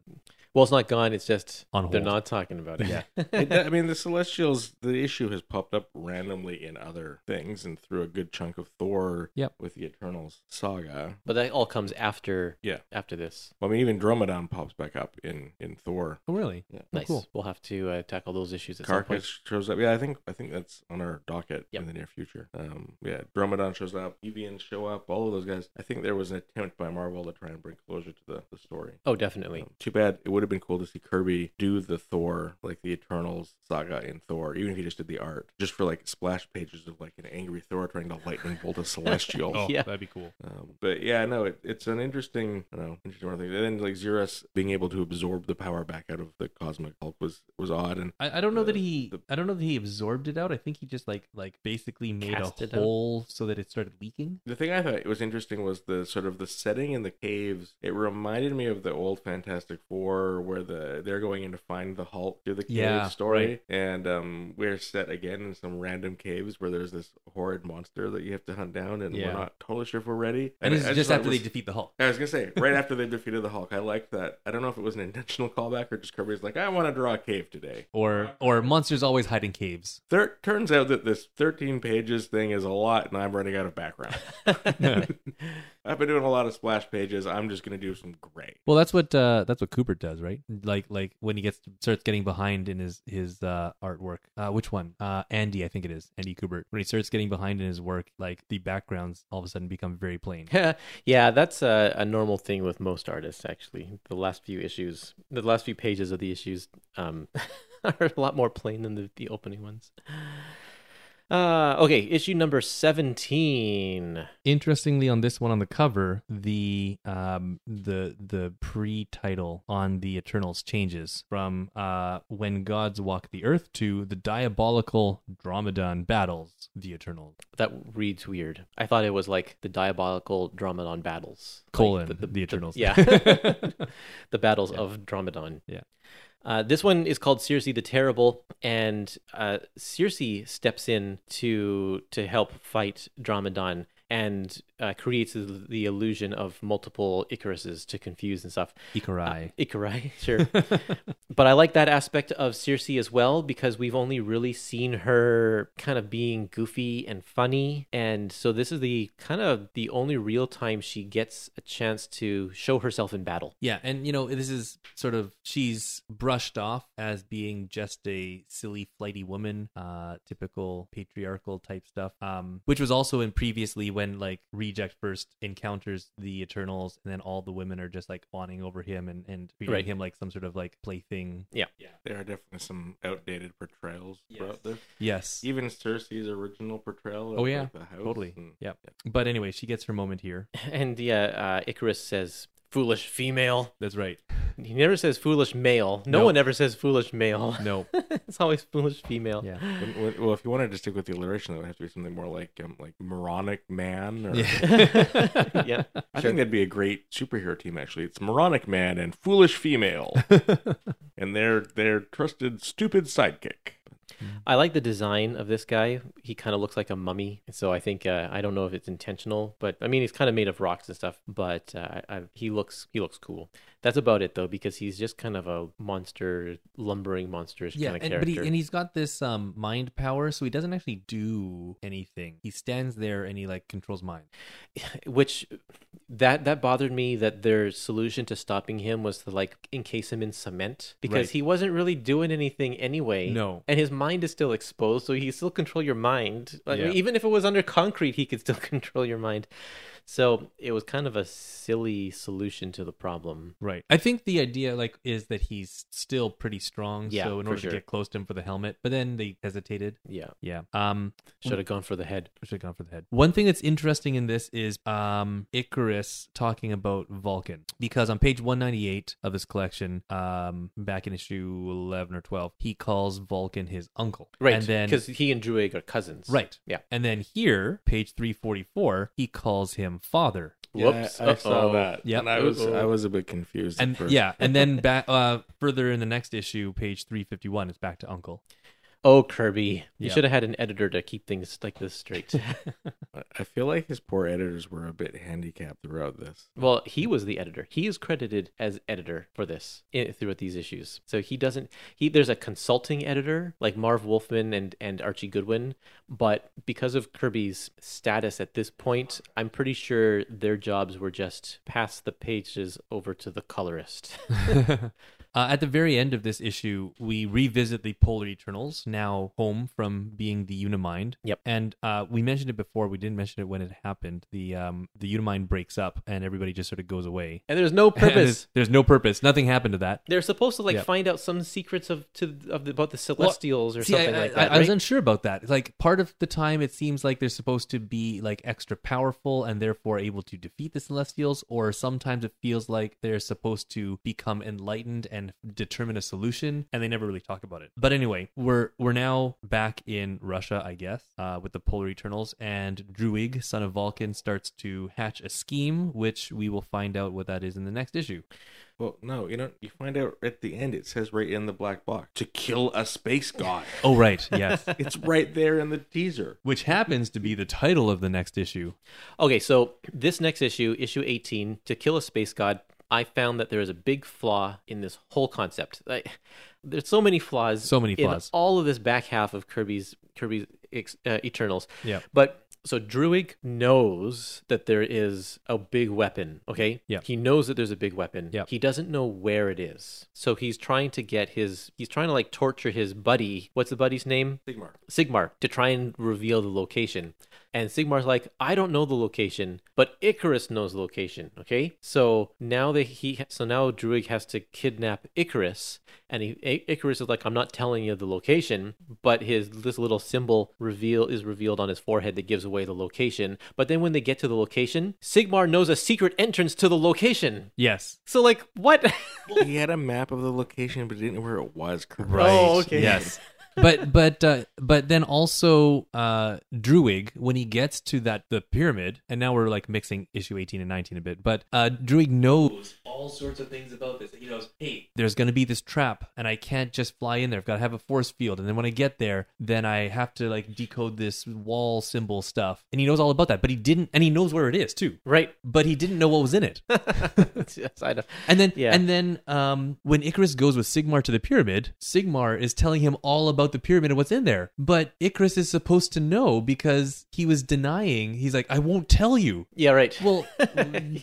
Well, it's not gone. It's just On they're not talking about it. Yeah. It- I mean, the Celestials. The issue has popped up randomly in other things, and through a good chunk of Thor. Yep. With the Eternals saga. but that all comes after. Yeah. After this. Well, I mean, even Dromedan pops back up in in Thor. Oh, really? Yeah. Oh, cool. We'll have to uh, tackle those issues at some point. Karkas shows up. Yeah, I think I think that's on our docket Yep. in the near future. Um, yeah, Dromedan shows up, Evians show up, all of those guys. I think there was an attempt by Marvel to try and bring closure to the, the story. Oh, definitely. Um, too bad. It would have been cool to see Kirby do the Thor, like the Eternals saga in Thor, even if he just did the art, just for like splash pages of like an angry Thor trying to lightning bolt a Celestial. Oh, Yeah. that'd be cool. Um, but yeah, no, it, it's an interesting, I don't know, interesting thing. And then like Zuras being able to absorb the power back out of the cosmic Hulk was was odd. And I, I don't know that he the- I don't know that he absorbed it out. I think he just like like basically made a it out. hole so that it started leaking. the thing I thought it was interesting was the sort of the setting in the caves. It reminded me of the old Fantastic Four, where the they're going in to find the Hulk through the cave Yeah, story, right. and um, we're set again in some random caves where there's this horrid monster that you have to hunt down, and Yeah. we're not totally sure if we're ready. And this I is just after was- they defeat the Hulk. I was gonna say right after they defeated the Hulk. I liked that. I don't know if it was an intentional callback or just Kirby's like, I want to draw a cave today. Or or monsters always hide in caves. There turns out that this 13 pages thing is a lot, and I'm running out of background. I've been doing a lot of splash pages. I'm just gonna do some gray. Well, that's what uh, that's what Cooper does, right? Like like when he gets starts getting behind in his his uh, artwork. Uh, which one? Uh, Andy, I think it is Andy Kubert. When he starts getting behind in his work, like the backgrounds all of a sudden become very plain. yeah, that's a, a normal thing with most artists. Actually, the last few issues, the last few pages of the issues, um, are a lot more plain than the, the opening ones. Uh, okay, issue number seventeen. Interestingly, on this one on the cover, the um the the pre-title on the Eternals changes from uh when gods walk the earth to the diabolical Dromedan battles the Eternals. That reads weird. I thought it was like the diabolical Dromedan battles. Like Colon, the Eternals. yeah, the battles Yeah. of Dromedan. Yeah. Uh, this one is called Sersi the Terrible, and uh, Sersi steps in to to help fight Dromedan and uh, creates the, illusion of multiple Icaruses to confuse and stuff. Ikarai. Icarai, sure. but I like that aspect of Sersi as well because we've only really seen her kind of being goofy and funny, and so this is the kind of the only real time she gets a chance to show herself in battle. Yeah, and you know, this is sort of she's brushed off as being just a silly, flighty woman, uh, typical patriarchal type stuff. Um, which was also in previously when like Reject first encounters the Eternals, and then all the women are just like fawning over him and and treating Right. him like some sort of like plaything. Yeah, yeah. There are definitely some outdated portrayals throughout this. Yes. Even Sersi's original portrayal. Of, Oh, yeah. like, the house Totally. and- Yeah. But anyway, she gets her moment here. And yeah, uh, Ikaris says, "Foolish female." That's right. He never says foolish male. No, No. one ever says foolish male. No. it's always foolish female. Yeah. When- when- well, if you wanted to stick with the alliteration, that would have to be something more like um, like moronic man. Or, Yeah. yeah. I think that'd be a great superhero team. Actually, it's moronic man and foolish female, and their their trusted stupid sidekick. I like the design of this guy. He kind of looks like a mummy. So I think uh, I don't know if it's intentional, but I mean he's kind of made of rocks and stuff. But uh, I, he looks he looks cool. That's about it though, because he's just kind of a monster, lumbering monsters Yeah, kind of and, character. but he, and he's got this um mind power, so he doesn't actually do anything. He stands there and he like controls mind. which that that bothered me that their solution to stopping him was to like encase him in cement because Right. he wasn't really doing anything anyway No. and his mind is still exposed so he still control your mind like, Yeah. even if it was under concrete he could still control your mind so it was kind of a silly solution to the problem Right. I think the idea like is that he's still pretty strong. Yeah, So in for order sure. to get close to him for the helmet, but then they hesitated. yeah Yeah. Um. should have gone for the head Should have gone for the head. One thing that's interesting in this is um Ikaris talking about Vulcan because on page 198 of this collection, um, back in issue 11 or 12, he calls Vulcan his uncle. right And then because he and druig are cousins right. yeah And then here, page 344, he calls him father. Whoops Yeah, I, I saw that. Yeah, I was Uh-oh. I was a bit confused. at And first. yeah, and then back uh further in the next issue, page 351, it's back to uncle. Oh kirby you Yeah. should have had an editor to keep things like this straight I- I feel like his poor editors were a bit handicapped throughout this. Well, he was the editor. He is credited as editor for this i- throughout these issues. So he doesn't. He there's a consulting editor like Marv Wolfman and and Archie Goodwin, but because of Kirby's status at this point, I'm pretty sure their jobs were just pass the pages over to the colorist. Uh, at the very end of this issue, we revisit the Polar Eternals, now home from being the Unimind. Yep. And uh, we mentioned it before. We didn't mention it when it happened. The um, the Unimind breaks up, and everybody just sort of goes away. and there's no And there's, purpose. there's no purpose. Nothing happened to that. They're supposed to like Yep. find out some secrets of to of the, about the Celestials or See, something I, like I- that. I was unsure about that. Like part of the time, it seems like they're supposed to be like extra powerful and therefore able to defeat the Celestials, or sometimes it feels like they're supposed to become enlightened and determine a solution, and they never really talk about it. But anyway, we're we're now back in Russia, I guess, uh, with the Polar Eternals, and Druig, son of Vulcan, starts to hatch a scheme, which we will find out what that is in the next issue. Well, no, you know, you find out at the end. It says right in the black box to kill a space god. Oh right, yes. it's right there in the teaser. Which happens to be the title of the next issue. Okay, so this next issue, issue 18, To Kill a Space God, I found that there is a big flaw in this whole concept. Like, there's so many flaws. So many flaws. In all of this back half of Kirby's Kirby's uh, Eternals. Yeah. But so Druig knows that there is a big weapon, okay? Yeah. He knows that there's a big weapon. Yeah. He doesn't know where it is. So he's trying to get his he's trying to like torture his buddy. What's the buddy's name? Sigmar. Sigmar to try and reveal the location. And Sigmar's like, I don't know the location, but Ikaris knows the location. Okay, so now that he, so now Druig has to kidnap Ikaris, and he, Ikaris is like, I'm not telling you the location, but his this little symbol reveal is revealed on his forehead that gives away the location. But then when they get to the location, Sigmar knows a secret entrance to the location. Yes. So like, what? he had a map of the location, but he didn't know where it was. Correct. Oh, okay. Yes. But but uh, but then also uh Druig when he gets to that the pyramid and now we're like mixing issue 18 and 19 a bit but uh Druig knows all sorts of things about this he knows hey there's going to be this trap and I can't just fly in there I've got to have a force field and then when I get there then I have to like decode this wall symbol stuff and he knows all about that but he didn't and he knows where it is too right. but he didn't know what was in it yes, I know. And then, Yeah. and then, um, when Ikaris goes with Sigmar to the pyramid, Sigmar is telling him all about the pyramid and what's in there. But Ikaris is supposed to know because he was denying. He's like, "I won't tell you." Yeah, right. Well,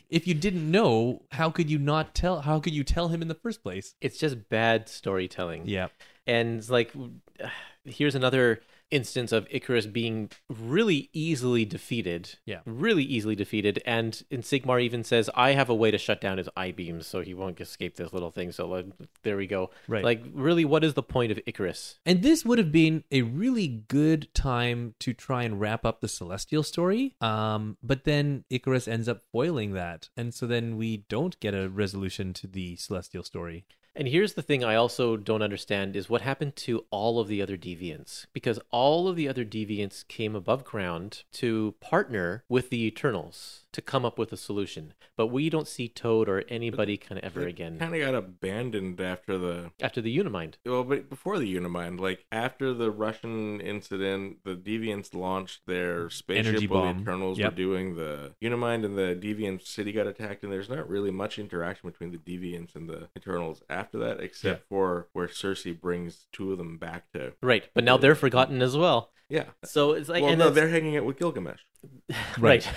if you didn't know, how could you not tell? How could you tell him in the first place? it's just bad storytelling. Yeah, And like, here's another instance of Ikaris being really easily defeated. Yeah. Really easily defeated. And, and Sigmar even says, I have a way to shut down his eye beams so he won't escape this little thing. So like, there we go. Right. Like, really, what is the point of Ikaris? and this would have been a really good time to try and wrap up the Celestial story. Um, but then Ikaris ends up foiling that, and so then we don't get a resolution to the Celestial story. And here's the thing I also don't understand is what happened to all of the other deviants? Because all of the other deviants came above ground to partner with the Eternals. To come up with a solution. But we don't see Toad or anybody kind of ever again Kind of got abandoned after the after the Unimind. well, but before the Unimind, like after the Russian incident, the Deviants launched their mm, spaceship Energy while bomb. the Eternals Yep. were doing the Unimind, and the Deviant city got attacked. And there's not really much interaction between the Deviants and the Eternals after that, except for where Sersi brings two of them back to Right, but now they're forgotten as well. yeah. So it's like well, and no, they're hanging out with Gilgamesh. right.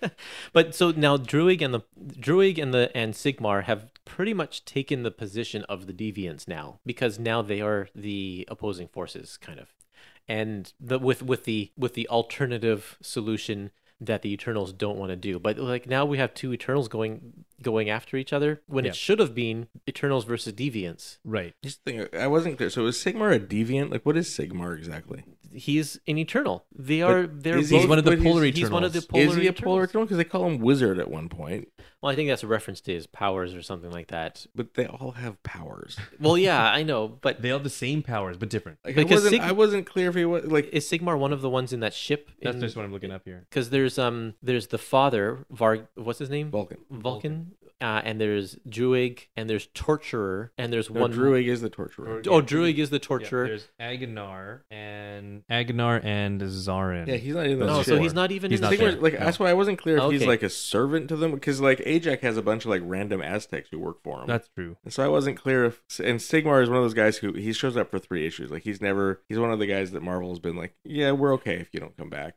but so now Druig and the Druig and the and Sigmar have pretty much taken the position of the deviants now because now they are the opposing forces kind of. And the with with the with the alternative solution that the Eternals don't want to do. But like now we have two Eternals going going after each other when Yeah. it should have been Eternals versus Deviants. Right. Just think, I wasn't clear. So is Sigmar a deviant? Like, what is Sigmar exactly? He's an Eternal. They are they're both he- one of the but he's- polar he's one of the Eternals. polar is he a polar Eternal? Because they call him Wizard at one point, Well, I think that's a reference to his powers or something like that. but they all have powers. Well, yeah, I know, but They have the same powers, but different. Like, I wasn't, Sig- I wasn't clear if he was like. is Sigmar one of the ones in that ship? That's just what I'm looking up here. Because there's um there's the father Var what's his name Vulcan. Vulcan, uh, and there's Druig and there's Torturer and there's No, one Druig is the torturer. Oh, Druig is the Torturer. there's Agonar and Agnar and Zarin. Yeah, he's not in the no, so he's not even He's in not the there. ship. like that's why I wasn't clear if he's like a servant to them because like Ajak has a bunch of like random Aztecs who work for him. That's true. and so I wasn't clear if and Sigmar is one of those guys who he shows up for three issues. Like he's never he's one of the guys that Marvel has been like, yeah, we're okay if you don't come back,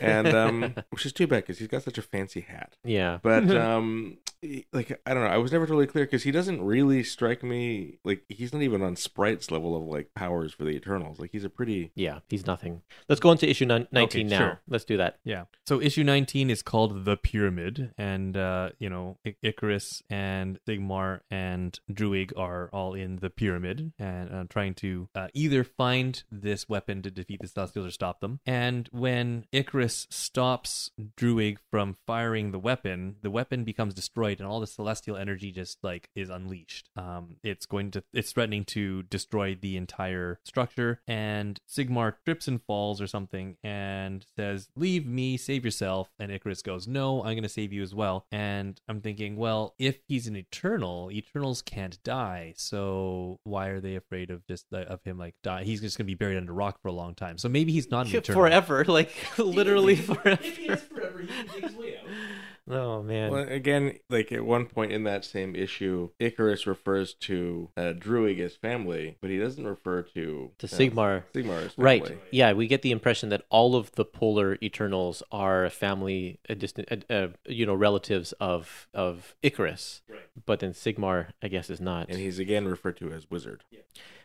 and um, which is too bad because he's got such a fancy hat. Yeah, But um, he- like I don't know, I was never totally clear because he doesn't really strike me like he's not even on Sprite's level of like powers for the Eternals. Like he's a pretty yeah, he's nothing. Let's go into issue nine- 19 now. sure. Let's do that. Yeah. So issue 19 is called The Pyramid, and uh, you know I- Ikaris and Sigmar and Druig are all in the pyramid and uh, trying to uh, either find this weapon to defeat the Celestials or stop them. And when Ikaris stops Druig from firing the weapon, the weapon becomes destroyed, and all the celestial energy just like is unleashed. Um, it's going to it's threatening to destroy the entire structure, and Sigmar trips and falls or something, and says, "Leave me, save yourself." And Ikaris goes, "No, I'm going to save you as well." And I'm thinking, well, if he's an Eternal, Eternals can't die, so why are they afraid of just uh, of him like die? He's just going to be buried under rock for a long time, so maybe he's not an Eternal Forever, like literally forever. forever, he can dig his way out. Oh man. Well, again, like at one point in that same issue, Ikaris refers to uh, Druig as family, but he doesn't refer to To uh, Sigmar. Sigmar as. Right. Yeah, we get the impression that all of the polar Eternals are family, uh, distant, uh, uh, you know, relatives of of Ikaris. Right. But then Sigmar, I guess, is not. And he's again referred to as wizard.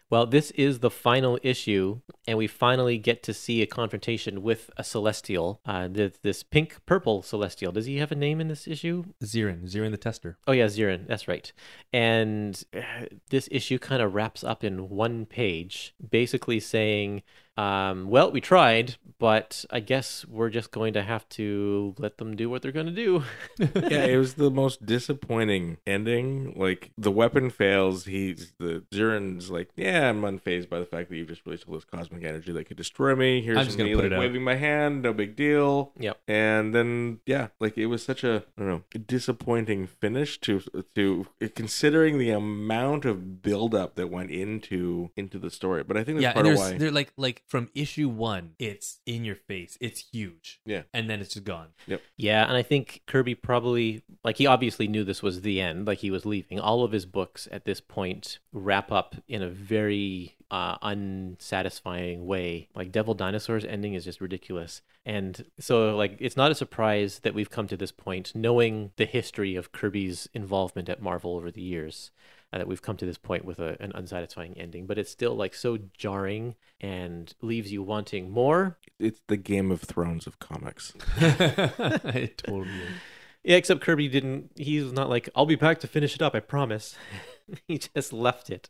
Well, this is the final issue, and we finally get to see a confrontation with a Celestial. Uh, this, this pink purple Celestial. Does he have a name in this issue? Ziran, Ziran the Tester. Oh yeah, Ziran. That's right. And uh, this issue kind of wraps up in one page, basically saying, um, "Well, we tried, but I guess we're just going to have to let them do what they're going to do." yeah, it was the most disappointing ending. Like the weapon fails, he's the Ziran's like, yeah, I'm unfazed by the fact that you've just released all this cosmic energy that could destroy me. Here's I'm just gonna me put like it out." waving my hand, no big deal. Yep. And then yeah, like it was such a I don't know disappointing finish to to considering the amount of buildup that went into into the story. But I think that's yeah, part of there's why. they're like like from issue one, it's in your face, it's huge, Yeah. and then it's just gone. Yep. Yeah, and I think Kirby probably like he obviously knew this was the end, like he was leaving. All of his books at this point wrap up in a very uh, unsatisfying way. Like Devil Dinosaurs ending is just ridiculous. And so like it's not a surprise that we've come to this point knowing the history of Kirby's involvement at Marvel over the years. Uh, that we've come to this point with a, an unsatisfying ending, but it's still like so jarring and leaves you wanting more. It's the Game of Thrones of comics. it totally is. Yeah, except Kirby didn't. He's not like, I'll be back to finish it up, I promise. he just left it.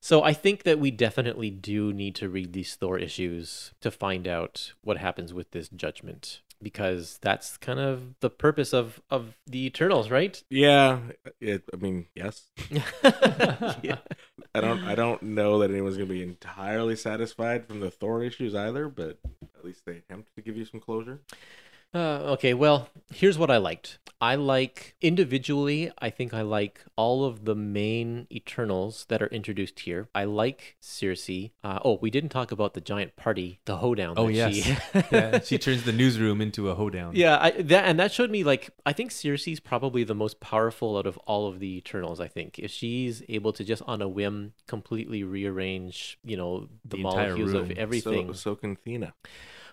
So I think that we definitely do need to read these Thor issues to find out what happens with this judgment. Because that's kind of the purpose of, of the Eternals, right? Yeah, it, I mean, yes. yeah. I don't I don't know that anyone's gonna be entirely satisfied from the Thor issues either, but at least they attempt to give you some closure. Uh, okay, well, here's what I liked. I like individually, I think I like all of the main Eternals that are introduced here. I like Sersi. Uh, oh, we didn't talk about the giant party, the hoedown. Oh yes, she- yeah, she turns the newsroom into a hoedown. Yeah, I, that and that showed me like I think Sersi's probably the most powerful out of all of the Eternals. I think if she's able to just on a whim completely rearrange, you know, the, The molecules of everything. So, so can Thena.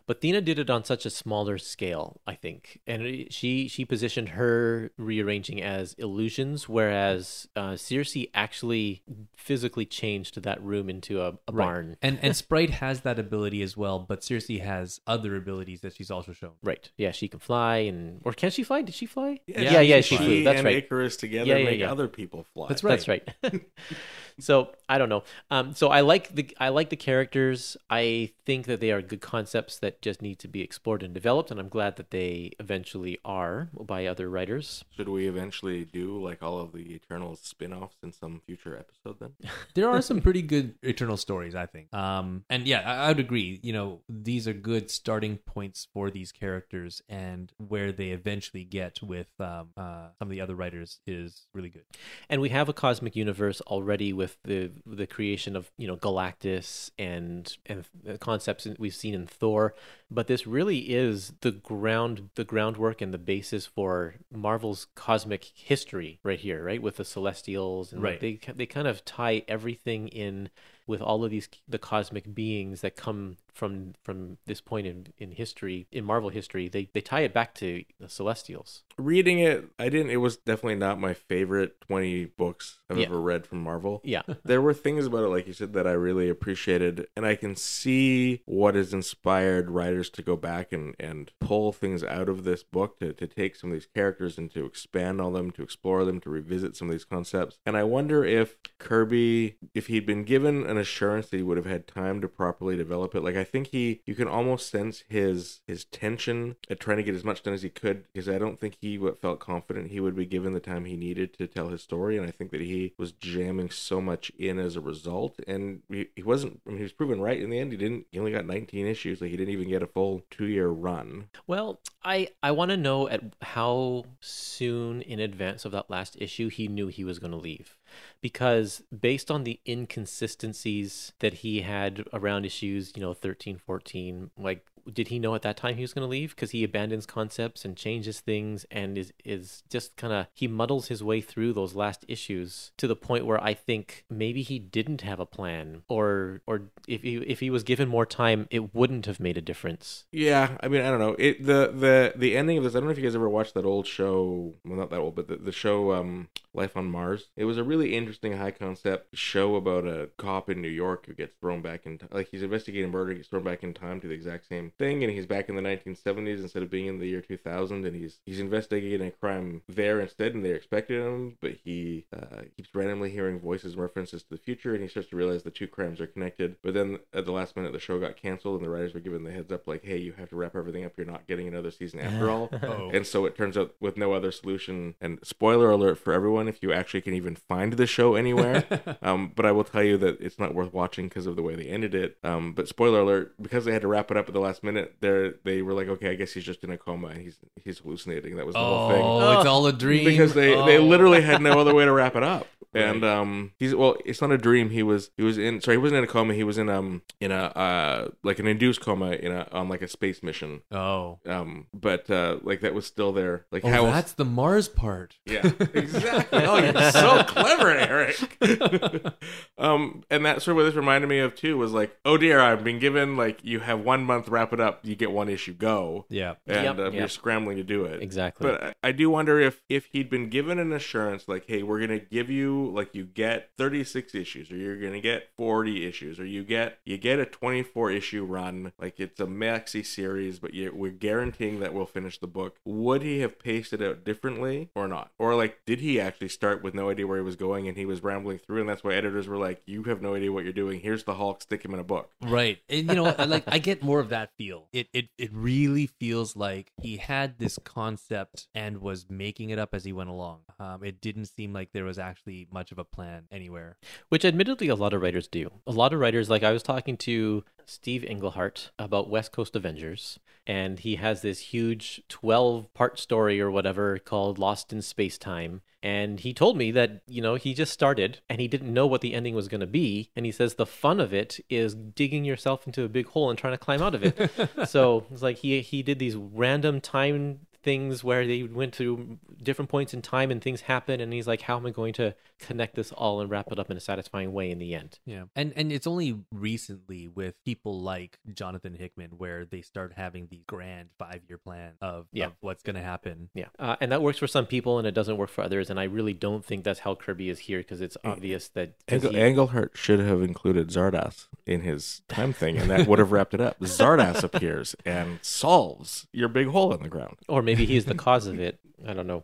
But Thena did it on such a smaller scale, I think, and she she positioned her rearranging as illusions, whereas uh, Sersi actually physically changed that room into a, a Right. barn. And and Sprite has that ability as well, but Sersi has other abilities that she's also shown. Right? Yeah, she can fly, and or can she fly? Did she fly? Yeah, yeah, yeah she she flew. flew. That's and right. Ikaris together Yeah, yeah, make yeah. other people fly. That's right. That's right. so I don't know. Um, so I like the I like the characters. I think that they are good concepts that just need to be explored and developed, and I'm glad that they eventually are by other writers. Should we eventually do like all of the Eternals spin-offs in some future episode then? There are some pretty good Eternal stories, I think. Um, and yeah, I, I would agree. You know, these are good starting points for these characters, and where they eventually get with um, uh, some of the other writers is really good. And we have a cosmic universe already with the the creation of you know Galactus and and the concepts we've seen in Thor, but this really is the ground the groundwork and the basis for Marvel's cosmic history right here, right? With the Celestials and Right. they they kind of tie everything in with all of these the cosmic beings that come from from this point in in history in Marvel history. They they tie it back to the Celestials. Reading it, I didn't. It was definitely not my favorite twenty books I've Yeah. ever read from Marvel. Yeah. there were things about it, like you said, that I really appreciated, and I can see what has inspired writers to go back and, and pull things out of this book to, to take some of these characters and to expand on them, to explore them, to revisit some of these concepts. And I wonder if Kirby, if he'd been given an assurance that he would have had time to properly develop it, like I think he, you can almost sense his his tension at trying to get as much done as he could, because I don't think he felt confident he would be given the time he needed to tell his story, and I think that he was jamming so much in as a result, and he, he wasn't. I mean, he was proven right in the end. He didn't. He only got 19 issues. Like he didn't even get a full two year run. Well, I I want to know at how soon in advance of that last issue he knew he was going to leave. Because based on the inconsistencies that he had around issues, you know, 13, 14, like did he know at that time he was going to leave because he abandons concepts and changes things and is is just kind of he muddles his way through those last issues to the point where I think maybe he didn't have a plan or or if he if he was given more time it wouldn't have made a difference. Yeah, I mean, I don't know. It the the the ending of this. I don't know if you guys ever watched that old show. Well, not that old, but the, the show um Life on Mars. It was a really interesting high concept show about a cop in New York who gets thrown back in time. Like he's investigating murder, gets thrown back in time to the exact same thing, and he's back in the 1970s instead of being in the year 2000, and he's he's investigating a crime there instead, and they're expecting him, but he uh, keeps randomly hearing voices and references to the future, and he starts to realize the two crimes are connected. But then at the last minute, the show got canceled, and the writers were given the heads up, like, "Hey, you have to wrap everything up. You're not getting another season after all." Oh. And so it turns out with no other solution. And spoiler alert for everyone, if you actually can even find the show anywhere. um, but I will tell you that it's not worth watching because of the way they ended it. Um, but spoiler alert, because they had to wrap it up at the last minute, they they were like, okay, I guess he's just in a coma and he's he's hallucinating. That was the whole thing Oh, it's all a dream. because they they Oh. literally had no other way to wrap it up. Right. And um, he's well, it's not a dream. He was he was in sorry, he wasn't in a coma. He was in um in a uh like an induced coma in a on like a space mission. Oh. Um, but uh, like that was still there. Like Oh, how that's the Mars part. yeah, exactly. Oh, you're so clever, Eric. um, and that's sort of what this reminded me of too. Was like, oh dear, I've been given like you have one month, wrap it up. You get one issue, go, Yeah. and Yep, uh, yep. you're scrambling to do it. Exactly. But I, I do wonder if if he'd been given an assurance like, hey, we're gonna give you like you get 36 issues, or you're gonna get 40 issues, or you get you get a 24 issue run, like it's a maxi series, but you, we're guaranteeing that we'll finish the book. Would he have paced it out differently or not? Or like, did he actually start with no idea where he was going and he was rambling through, and that's why editors were like, you have no idea what you're doing. Here's the Hulk, stick him in a book. Right. And you know, I like I get more of that feel. It it it really feels like he had this concept and was making it up as he went along. Um it didn't seem like there was actually much of a plan anywhere. Which admittedly a lot of writers do. A lot of writers, like I was talking to Steve Englehart about West Coast Avengers, and he has this huge 12 part story or whatever called Lost in Space Time. And he told me that, you know, he just started and he didn't know what the ending was going to be. And he says the fun of it is digging yourself into a big hole and trying to climb out of it. so it's like he, he did these random time things where they went through different points in time and things happen and he's like how am i going to connect this all and wrap it up in a satisfying way in the end Yeah. And and it's only recently with people like Jonathan Hickman where they start having the grand five year plan of, Yeah. of what's gonna happen. yeah uh, and that works for some people and it doesn't work for others and i really don't think that's how kirby is here because it's obvious that Engel, he- Englehart should have included Zardoz in his time thing, and that would have wrapped it up. Zardoz appears and solves your big hole in the ground. or maybe he's the cause of it. I don't know.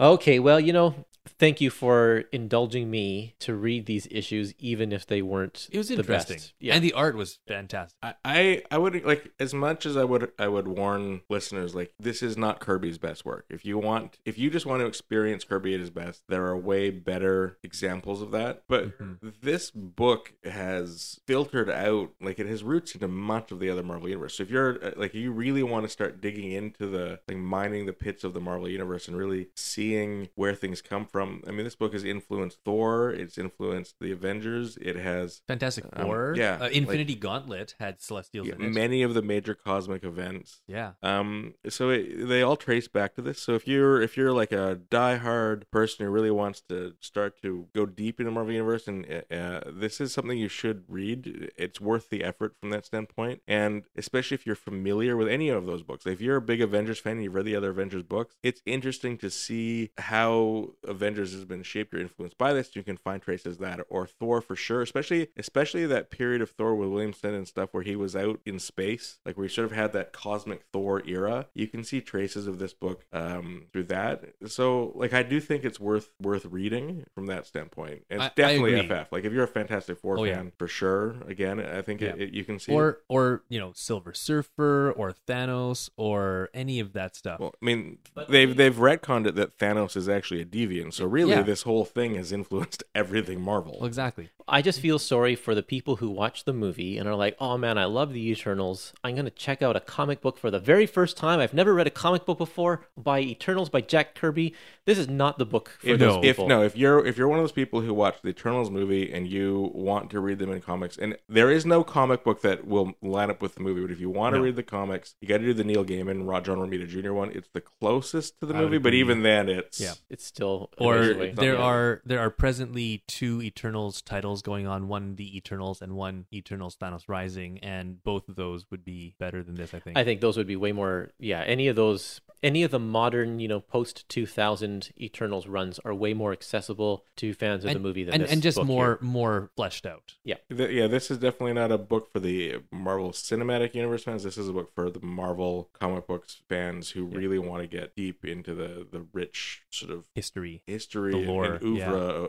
Okay well you know thank you for indulging me to read these issues even if they weren't It was the interesting. best. yeah And the art was fantastic. I, I I would like as much as I would I would warn listeners like this is not Kirby's best work. If you want if you just want to experience Kirby at his best, there are way better examples of that. But this book has filtered out like it has roots into much of the other Marvel universe. So if you're uh, like you really want to start digging into the like mining the pits of the Marvel universe and really seeing where things come from. I mean this book has influenced Thor, it's influenced the Avengers, it has Fantastic Um, Four. yeah, Uh, like- Infinity Gauntlet had Celestials yeah, in it. many of the major cosmic events yeah. um so it, they all trace back to this so if you're if you're like a diehard person who really wants to start to go deep into marvel universe and uh, uh, this is something you should read it's worth the effort from that standpoint and especially if you're familiar with any of those books if you're a big avengers fan and you've read the other avengers books it's interesting to see how avengers has been shaped or influenced by this you can find traces of that or thor for sure especially especially that period of thor with williamson and stuff where he was out in space like where he sort of had that cosmic thor era you can see traces of this book um through that so like i do think it's worth worth reading from that standpoint and I- I it's definitely agree. ff like if you're a fantastic four Oh, yeah. fan for sure again i think Yeah. it, you can see Or or you know Silver Surfer or Thanos or any of that stuff. Well, I mean, they've they've retconned it that Thanos is actually a deviant. So really, Yeah. this whole thing has influenced everything Marvel. Well, exactly. I just feel sorry for the people who watch the movie and are like, "Oh man, I love the Eternals. I'm gonna check out a comic book for the very first time. I've never read a comic book before by Eternals by Jack Kirby. This is not the book for If, those if people." no, if you're if you're one of those people who watch the Eternals movie and you want to read them in comics, and there is no comic book that will line up with the movie, but if you want to No. read the comics, you got to do the Neil Gaiman, Rod John Romita Jr. one. It's the closest to the I movie, but even then, it's Yeah. it's still a Or ways away. It's not there the are there are presently two Eternals titles going on, one the Eternals and one Eternals Thanos Rising, and both of those would be better than this, I think. I think those would be way more. Yeah, any of those, any of the modern, you know, post two thousand Eternals runs are way more accessible to fans of and, the movie than and, this and just book more here. more fleshed out. Th- yeah, this is definitely not a book for the Marvel Cinematic Universe fans. This is a book for the Marvel comic books fans who really want to get deep into the the rich sort of History. history The lore, and oeuvre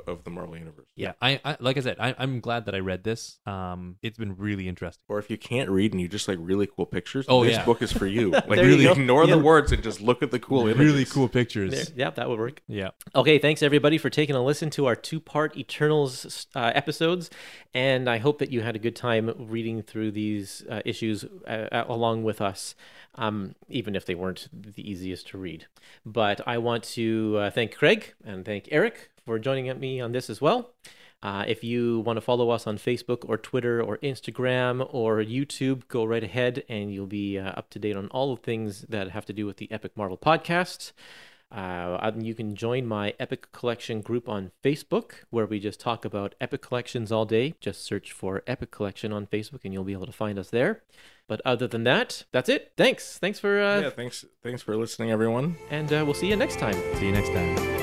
yeah. of the Marvel universe. Yeah, I, I like I said, I, I'm glad that I read this. Um, it's been really interesting. Or if you can't read and you just like really cool pictures, Oh, this yeah. book is for you. Like There you really go. ignore the words and just look at the cool images. Really cool pictures. There, yeah, that would work. Yeah. Okay, thanks everybody for taking a listen to our two part Eternals uh, episodes. And I hope that you had a good time reading through these uh, issues uh, uh, along with us, um, even if they weren't the easiest to read. But I want to uh, thank Craig and thank Eric for joining me on this as well. Uh, if you want to follow us on Facebook or Twitter or Instagram or YouTube, go right ahead and you'll be uh, up to date on all the things that have to do with the Epic Marvel podcast. Uh, you can join my Epic Collection group on Facebook, where we just talk about Epic Collections all day. Just search for Epic Collection on Facebook, and you'll be able to find us there. But other than that, that's it. Thanks. Thanks for, uh, yeah, thanks thanks for listening everyone. and uh, we'll see you next time. See you next time.